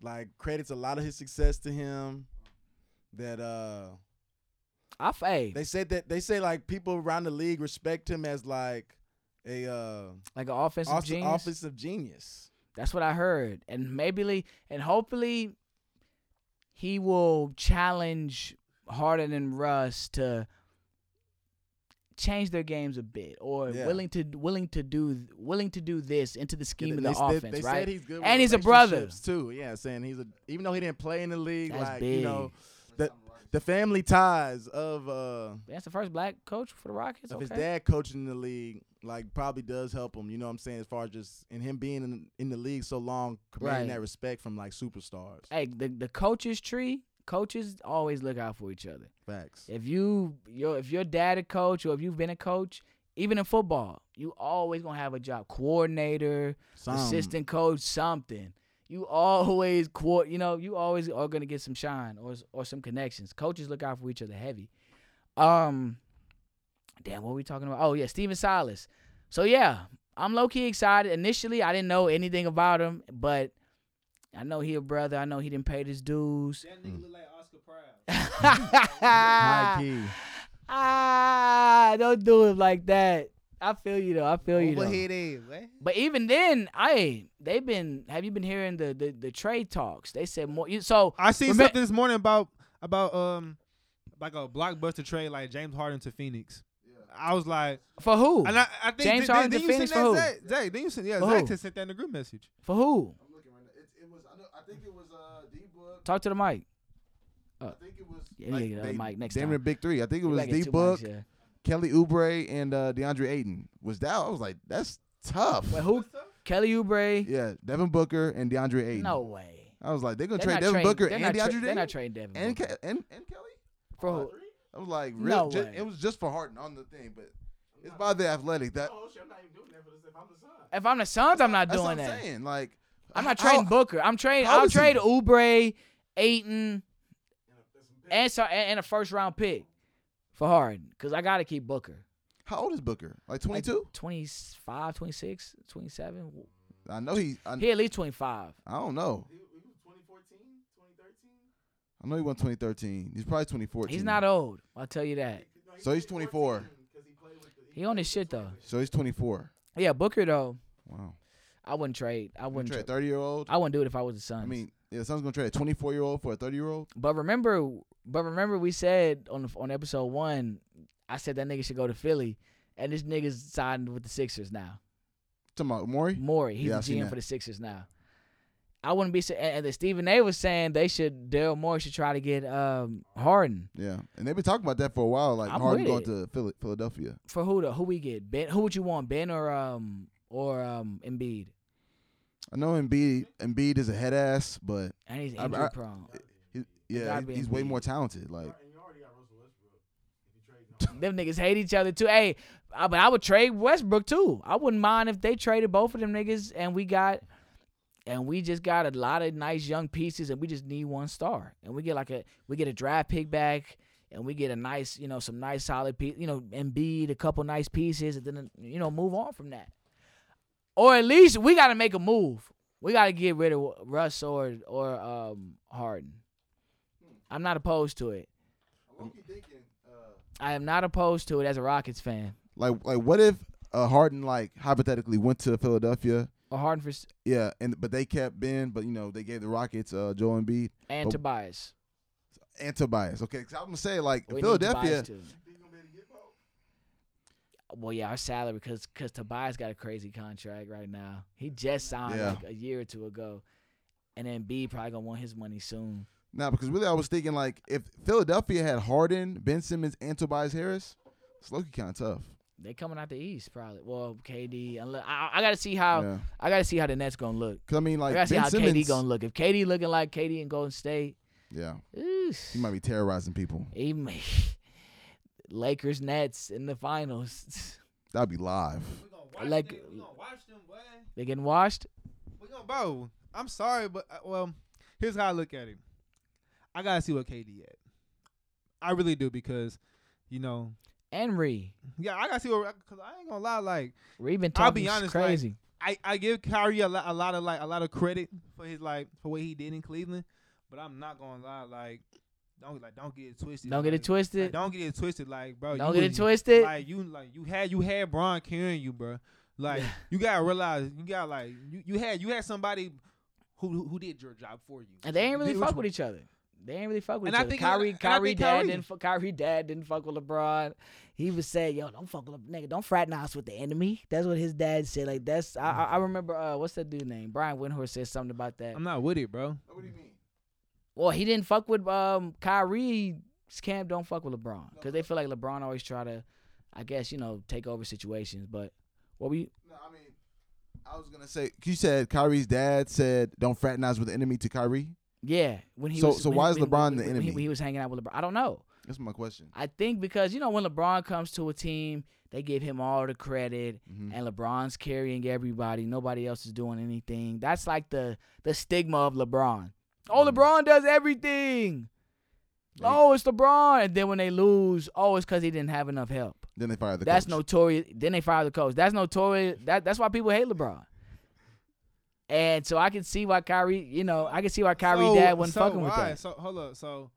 like credits a lot of his success to him. That uh I hey, They said that they say like people around the league respect him as like a uh like an offensive genius. offensive genius. That's what I heard, and maybe and hopefully he will challenge Harden and Russ to change their games a bit, or Yeah. willing to willing to do willing to do this into the scheme of the they, offense, they right? he's And he's a brother. too. Yeah, saying he's a even though he didn't play in the league, That's like big. you know the the family ties of uh That's the first black coach for the Rockets. of Okay. his dad coaching in the league, like probably does help him. You know what I'm saying? As far as just and him being in, in the league so long, commanding Right. that respect from like superstars. Hey, the the coaches tree. Coaches always look out for each other. Facts. If you your if your dad a coach or if you've been a coach, even in football, you always gonna have a job coordinator, Some- assistant coach, something. You always co- you know you always are gonna get some shine or or some connections. Coaches look out for each other heavy. Um, damn, what were we talking about? Oh yeah, Stephen Silas. So yeah, I'm low key excited. Initially, I didn't know anything about him, but I know he a brother. I know he didn't pay his dues. That nigga look like Oscar Proud. High key. Ah, don't do it like that. I feel you though. I feel you though. is, what? But even then, I they've been. Have you been hearing the the, the trade talks? They said more. You, so I seen Remem- something this morning about about um like a blockbuster trade like James Harden to Phoenix. I was like, for who? and I, I think James did, Harden did, to you send for who? Zach? Zach, then you sent yeah, For Zach who? just sent that in the group message. for who? I'm looking right now. It, it was. I, know, I think it was uh, D Book. Talk to the mic. I think it was. Yeah, you get the mic next Damn time. it, big three. I think it was D Book, yeah. Kelly Oubre, and uh, DeAndre Ayton. Was that? I was like, that's tough. Wait, who? Kelly Oubre? Yeah, Devin Booker and DeAndre Ayton. No way. I was like, they're gonna They're trade Devin trading- Booker and not DeAndre tra- Ayton They're not trading Devin. and, Booker. Ke- and and Kelly. For who? I was like, No real, ju- way. it was just for Harden on the thing, but it's by the athletic. That If I'm the Suns, I'm not that's doing what I'm that. saying. Like, I'm not how- trading Booker. I'm trading. how I'll is he? trade Oubre, Ayton, and so and, and a first round pick for Harden because I got to keep Booker. How old is Booker? Like Like 22? 25, 26, 27. I know he. I, He at least 25. I don't know. I know he won 2013. He's probably 2014. He's not old. I'll tell you that. So he's 24. He on his shit though. So he's 24. Yeah, Booker though. Wow. I wouldn't trade. I Wouldn't trade 30 year old. I wouldn't do it if I was the Suns. I mean, yeah, the Suns gonna trade a 24 year old for a 30 year old. but remember, but remember, we said on the, on episode one, I said that nigga should go to Philly, and this nigga's signed with the Sixers now. Talking about Morey. Morey, he's Yeah, the GM for the Sixers now. I wouldn't be. sa- And and then Stephen A. was saying they should. Daryl Morey should try to get um Harden Yeah, and they've been talking about that for a while. Like I'm Harden going it. to Philadelphia. for who? The, who we get? Ben? Who would you want? Ben or um or um Embiid? I know Embiid. Embiid is a head ass, but And he's I- injury I- prone. he, Yeah, gotta he- be he's way more talented. Like them niggas hate each other too. Hey, I, but I would trade Westbrook too. I wouldn't mind if they traded both of them niggas and we got and we just got a lot of nice young pieces and we just need one star. And we get like a we get a draft pick back and we get a nice, you know, some nice solid piece, you know, Embiid, a couple nice pieces and then you know, move on from that. Or at least we got to make a move. We got to get rid of Russ or or um Harden. I'm not opposed to it. I am not opposed to it as a Rockets fan. like like what if uh, Harden like hypothetically went to Philadelphia? Or Harden for Yeah, and but they kept Ben, but you know they gave the Rockets uh, Joel Embiid and But- Tobias. and Tobias. Okay, 'cause I'm gonna say like We Philadelphia. Well, yeah, our salary because because Tobias got a crazy contract right now. He just signed Yeah. like a year or two ago, and then B probably gonna want his money soon. Now, because really I was thinking like if Philadelphia had Harden, Ben Simmons, and Tobias Harris, it's looking kind of tough. They coming out the East probably. Well, KD. Unless, I, I gotta see how Yeah, I gotta see how the Nets gonna look. because I mean I like gotta see how Simmons. KD gonna look. If KD looking like KD in Golden State, Yeah, oof, he might be terrorizing people. he may- Lakers Nets in the finals. That'd be live. We gonna watch Like- them, we gonna watch them, boy. they getting washed. We gonna bro. I'm sorry, but uh, well, here's how I look at it. I gotta see what KD at. I really do because, you know, And Ree. yeah, I gotta see what. Cause I ain't gonna lie, like Ree been talking I'll be honest, like, crazy. I, I give Kyrie a lot, a lot of like a lot of credit for his like for what he did in Cleveland, but I'm not gonna lie, like don't like don't get it twisted. Don't get it twisted. like, don't get it twisted, like bro. Don't you get it twisted. Like you, like you had you had Bron carrying you, bro. Like you gotta realize you got like you, you had you had somebody who who, who did your job for you. And they ain't really fuck with each other. They ain't really fuck with And each I other. think- Kyrie, and I Kyrie, think dad Kyrie- didn't. Fu- Kyrie dad didn't fuck with LeBron. He was saying, "Yo, don't fuck with Le- nigga. Don't fraternize with the enemy." That's what his dad said. Like that's. I, I I remember. Uh, what's that dude name? Brian Windhorst said something about that. I'm not with it, bro. What do you mean? Well, he didn't fuck with um Kyrie. Camp don't fuck with LeBron because they feel like LeBron always try to, I guess you know, take over situations. But what we No, I mean, I was gonna say you said Kyrie's dad said don't fraternize with the enemy to Kyrie. Yeah when he So- was so when- why is when- LeBron when- the he- enemy? when he was hanging out with LeBron? I don't know. That's my question. I think because you know when LeBron comes to a team, they give him all the credit, Mhm. and LeBron's carrying everybody. Nobody else is doing anything. That's like the the stigma of LeBron. Oh, Mhm. LeBron does everything. Oh, it's LeBron. And then when they lose, oh, it's because he didn't have enough help. Then they fire the coach. that's coach. notorious. Then they fire the coach. That's notorious. That that's why people hate LeBron. And so I can see why Kyrie, you know, I can see why Kyrie so, dad wasn't so fucking with why? that. So hold up, so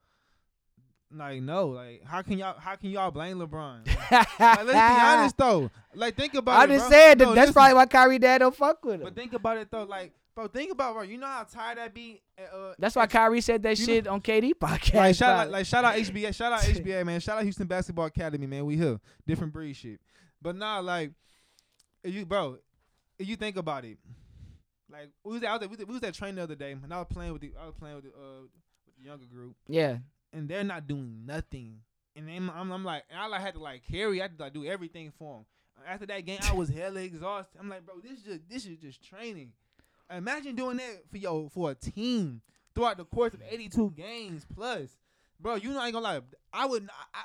like no, like how can y'all how can y'all blame LeBron? like, let's be honest though. Like think about I it. just bro. said No, that's listen. probably why Kyrie dad don't fuck with him. But think about it though, like bro, think about bro. You know how tired that be. Uh, That's why Kyrie said that shit on KD podcast. Like shout out, like shout out HBA, shout out HBA, man. Shout out Houston Basketball Academy, man. We here, different breed shit. But nah, like, if you bro, if you think about it, like we was out there, we was, we was at train the other day, and I was playing with the, I was playing with the, uh, with the younger group, yeah, and they're not doing nothing. And then I'm, I'm like, and I like had to like carry, I had to like do everything for them. After that game, I was hella exhausted. I'm like, bro, this is just this is just training. Imagine doing that for your for a team throughout the course of 82 games plus, bro. You know I ain't gonna lie. I would. not- I,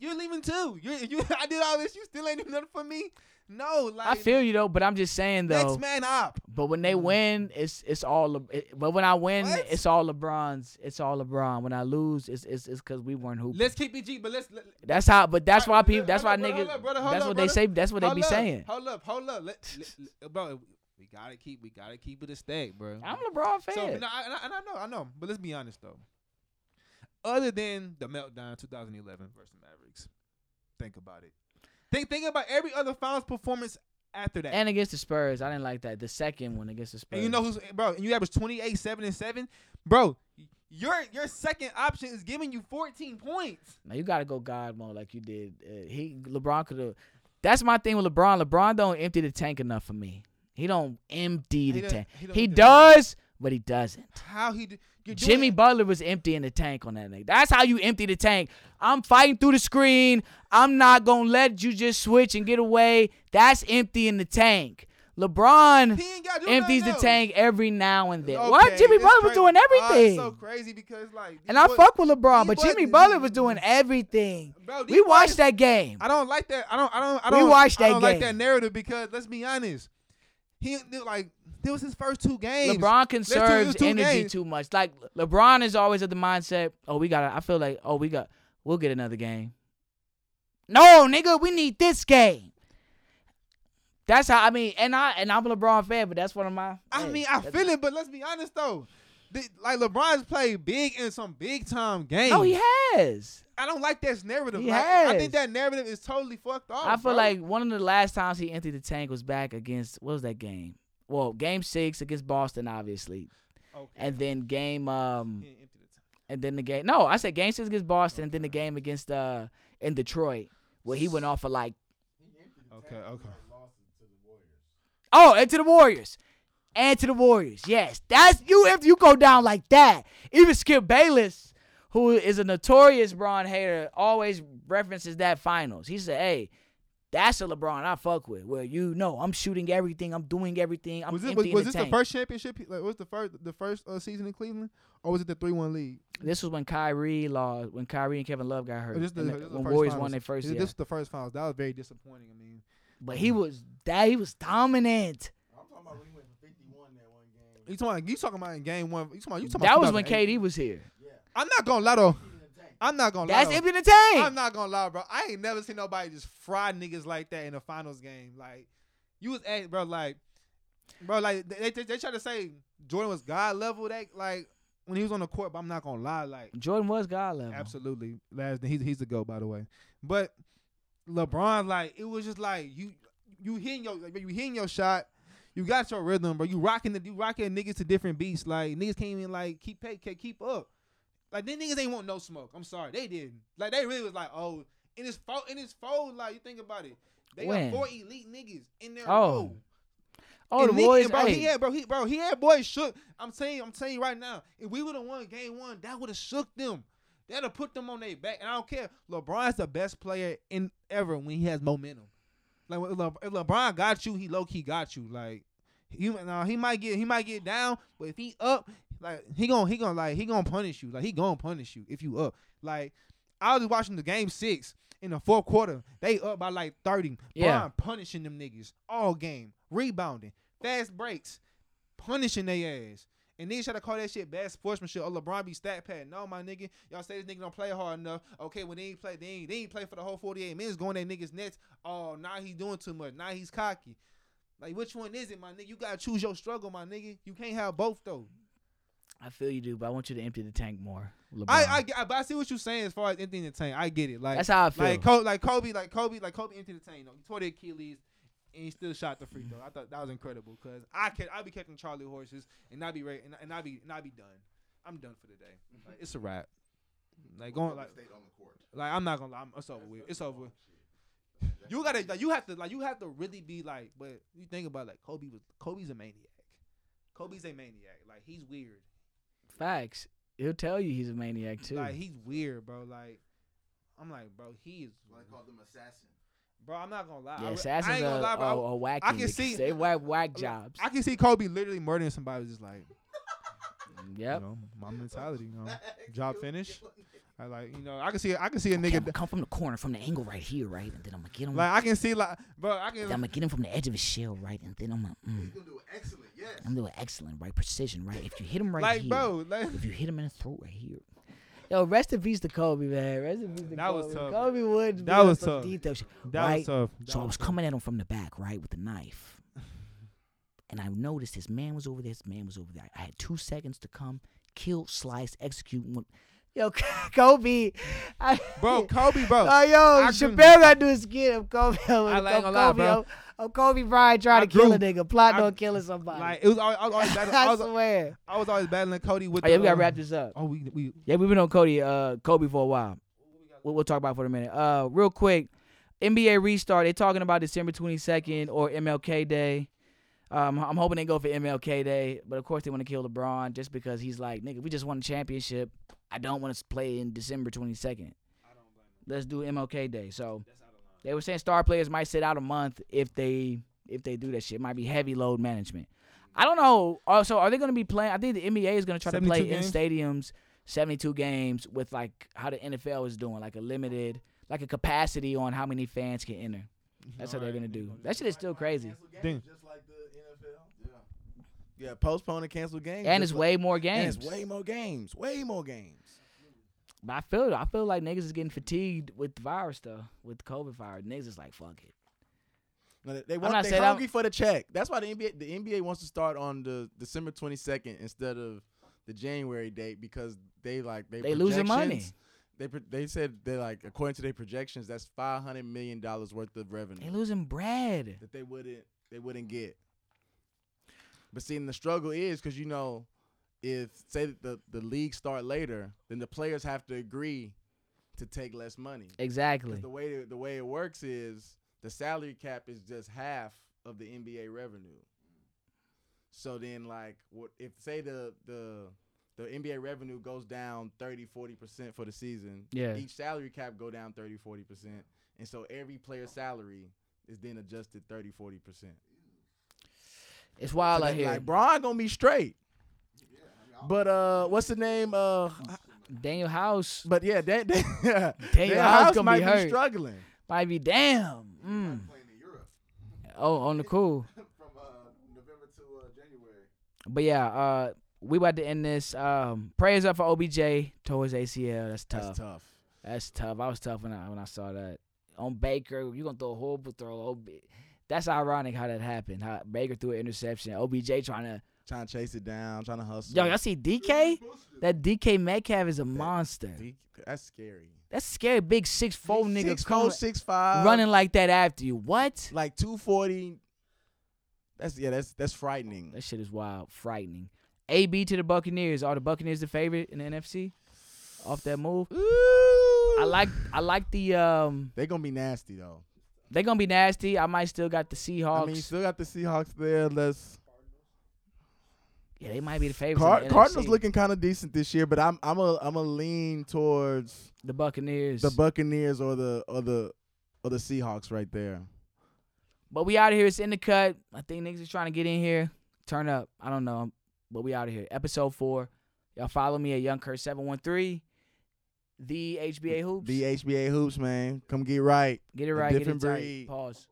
you're leaving too. You you. I did all this. You still ain't doing nothing for me. No, like I feel you though, but I'm just saying though. next man up. But when they mm. win, it's it's all. Le- it, but when I win, What? it's all LeBron's. It's all LeBron. When I lose, it's it's it's because we weren't hooping. Let's keep it G, but let's. Let, That's how. But that's why people. That's why hold up, brother, niggas. up, brother, That's up, what they say. That's what they be up, saying. Hold up, hold up, let, let- bro. We gotta keep. We gotta keep it a stack, bro. I'm a LeBron fan. So, no, I, and I, and I know, I know, but let's be honest though. Other than the meltdown 2011 versus Mavericks, think about it. Think think about every other finals performance after that. and against the Spurs, I didn't like that. The second one against the Spurs. And you know who's bro? And you average 28, 7, and 7. Bro, your your second option is giving you 14 points. Now you gotta go God mode like you did. Uh, he LeBron could have. That's my thing with LeBron. LeBron don't empty the tank enough for me. He don't empty the tank. he He does, but he doesn't. How he do, Jimmy Butler was emptying the tank on that nigga. That's how you empty the tank. I'm fighting through the screen. I'm not gonna let you just switch and get away. That's emptying the tank. LeBron He ain't got to do empties the tank every now and then. Okay, what? Jimmy Butler was doing Ah, everything. so crazy because like, and these I fuck with LeBron, but boys- Jimmy Butler was doing everything. Bro, We these watched boys- that game. I don't like that. I don't. I don't. I don't. We watched I that don't like that narrative because let's be honest. He like this was his first two games. LeBron conserves two energy games. too much. Like LeBron is always at the mindset, oh, we got. I feel like, oh, we got. We'll get another game. No, nigga, we need this game. That's how I mean, and I and I'm a LeBron fan, but that's one of my. I hey, mean, I feel it, but let's be honest though. The- like LeBron's played big in some big time games. Oh, he has. I don't like that narrative. He like, I think that narrative is totally fucked off. I feel bro. like one of the last times he emptied the tank was back against what was that game? Well, game six against Boston, obviously, Okay. and then game um He emptied the tank. and then the game. No, I said game six against Boston, and then the game against uh in Detroit where he went off for like Okay, okay. oh and to the Warriors, and to the Warriors. Yes, that's you. If you go down like that, even Skip Bayless, who is a notorious Bron hater, always references that finals. He said, "Hey." That's a LeBron I fuck with. Where you know I'm shooting everything, I'm doing everything, I'm Was, it, was, emptying was the this tank. the first championship? Like, was the first the first uh, season in Cleveland, or was it the three one league? This was when Kyrie lost, when Kyrie and Kevin Love got hurt, Or this the, and this the- the when Warriors finals? won their first This, year. this was the first finals. That was very disappointing. I mean, But he was that he was dominant. I'm talking about when he went for 51 that one game. you talking you talking about in game one? You talking about you talking That about was when KD was here. I'm not gonna lie though. I'm not gonna That's lie. though. empty the tank. I'm not gonna lie, bro. I ain't never seen nobody just fry niggas like that in a finals game. Like you was at, bro. Like, bro. Like they they, they try to say Jordan was god level. That like when he was on the court, but I'm not gonna lie. Like Jordan was God level. absolutely, last he's he's the go by the way. But LeBron, like it was just like you you hitting your like, you hitting your shot. You got your rhythm, bro. You rocking the you rocking niggas to different beats. Like niggas can't even like keep pay, keep keep up. Like then niggas ain't want no smoke. I'm sorry, they didn't. Like they really was like, oh, in his fold, in his fold. Like you think about it, they When? got four elite niggas in there. Oh. oh, the and nigga- boys. bro, hey, he had bro, he bro, he had boys shook. I'm saying, I'm telling you right now, if we would have won game one, that would have shook them. That'd have put them on their back. And I don't care. LeBron's the best player in ever when he has momentum. Like when Le- if LeBron got you, he low key got you. Like he now he might get he might get down, but if he up, like he gonna he gonna like he gonna punish you. Like he gonna punish you if you up. Like I was watching the game six in the fourth quarter. They up by like thirty. Yeah. Bron punishing them niggas all game, rebounding, fast breaks, punishing their ass. And niggas try to call that shit bad sportsmanship. Oh, LeBron be stat pad. No, my nigga. Y'all say this nigga don't play hard enough. Okay, when they ain't play, they ain't, they ain't play for the whole 48 minutes going at niggas nets. Oh, now he's doing too much. Now he's cocky. Like, which one is it, my nigga? You gotta choose your struggle, my nigga. You can't have both though. I feel you do, but I want you to empty the tank more. LeBron. I, I, get- but I see what you're saying as far as emptying the tank. I get it. Like That's how I feel. Like Kobe, like Kobe, like Kobe, like Kobe emptied the tank. You know, he tore the Achilles, and he still shot the free throw. I thought that was incredible because I can I be catching Charlie horses and not be ready and, and I be and I be done. I'm done for the day. Mm-hmm. Like, it's a wrap. Like going like Stayed on the court. like I'm not gonna lie. I'm, it's over with. It's over with. You gotta like you have to like you have to really be like. But you think about like Kobe was Kobe's a maniac. Kobe's a maniac. Like he's weird. Facts. He'll tell you he's a maniac too. Like he's weird, bro. Like I'm like, bro, he is. I called him assassin. Bro, I'm not gonna lie. I yeah, re- I assassins ain't gonna lie, bro. are, are wacky. I can niggas. see- they whack whack jobs. I can see Kobe literally murdering somebody. Just like, yep. you know, my mentality. You know, job finished. I like, you know, I can see, I can see a nigga. I'm come from the corner, from the angle right here, right, and then I'm gonna get him. Like I can see, like, bro, I then I'm gonna get him from the edge of his shell, right, and then I'm gonna, mm, He's gonna do it excellent. Yes. I'm doing excellent, right, precision, right. If you hit him right Like, here, bro, like, if you hit him in the throat right here, Yo, rest in peace to Kobe, man. Rest in peace to That Kobe. was tough. Kobe Woods. That was tough. detail shit. that right? was tough. That so I was tough. coming at him from the back, right, with the knife, and I noticed his man was over there. His man was over there. I had two seconds to come, kill, slice, execute. One. Yo, Kobe. I, bro, Kobe, bro. Oh, yo, I Chappelle got to do a skit of Kobe. I of ain't gonna lie, Kobe, bro. Of, of Kobe Bryant trying I to kill a grew- nigga, plotting I- on killing somebody. Like it was, always, I was always battling. I I was, swear. I was always battling Cody with. Oh, yeah, the, we gotta uh, wrap this up. Oh, we we Yeah, we've been on Cody, uh, Kobe for a while. We'll, we'll talk about it for a minute. Uh, real quick, NBA restart. They're talking about December twenty second or MLK Day. Um, I'm hoping they go for MLK Day, but of course they want to kill LeBron just because he's like, nigga, we just won a championship. I don't want to play in December twenty second. Let's do MLK Day. So they were saying star players might sit out a month if they if they do that shit. It might be heavy load management. I don't know. Uh, also, are they going to be playing? I think the NBA is going to try to play 72 in stadiums, seventy-two games with like how the NFL is doing, like a limited, like a capacity on how many fans can enter. That's what they're going to do. That shit is still crazy, Dang. Just like the NFL. Yeah. Yeah, postpone and cancel games. and it's like- way more And games. it's way more games. Way more games. But I feel I feel like niggas is getting fatigued with the virus stuff, with the COVID virus. Niggas is like, fuck it. No, they- want they I'm- hungry for the check. That's why the NBA the NBA wants to start on the December 22nd instead of the January date because they like they They losing money. They they said they like according to their projections that's 500 million dollars worth of revenue They losing bread. that they wouldn't they wouldn't get. But seeing the struggle is because you know, if say the the league start later, then the players have to agree to take less money. Exactly. the way the way it works is the salary cap is just half of the NBA revenue. So then like what if say the the the NBA revenue goes down 30 40% for the season, Yeah. each salary cap go down 30 40%. And so every player's salary is then adjusted 30 40%. It's wild So out that- here. Like Bron going to be straight. But uh what's the name uh Danuel House but yeah, that, that Daniel Danuel House House might be be struggling. might be damn. Mm. Oh, on the cool. From uh, November to uh, January. But yeah, uh, we about to end this. Um, prayers up for OBJ towards ACL. That's tough. That's tough. That's tough. I was tough when I when I saw that. On Baker, you gonna throw a horrible throw. OB. That's ironic how that happened. How Baker threw an interception. OBJ trying to. Trying to chase it down, trying to hustle. Yo, y'all see DK? That DK Metcalf is a monster. D- That's scary. That's scary. Big six four nigga six coming- four, six five, running like that after you. What? like two forty. That's yeah, that's that's frightening. That shit is wild, frightening. AB to the Buccaneers. Are the Buccaneers the favorite in the NFC? Off that move, Ooh. I like I like the um. They're gonna be nasty though. They're gonna be nasty. I might still got the Seahawks. I mean, you still got the Seahawks there. Let's yeah, they might be the favorites. Car- the Cardinals looking kind of decent this year, but I'm I'm a I'm a lean towards the Buccaneers. the Buccaneers or the or the or the Seahawks right there. but we out of here. It's in the cut. I think niggas is trying to get in here. Turn up. I don't know, but we out of here. Episode four. Y'all follow me at Young Kurt seven one three. The HBA hoops. The HBA hoops, man. Come get right. get it a right. Get it different tight. breed. Pause.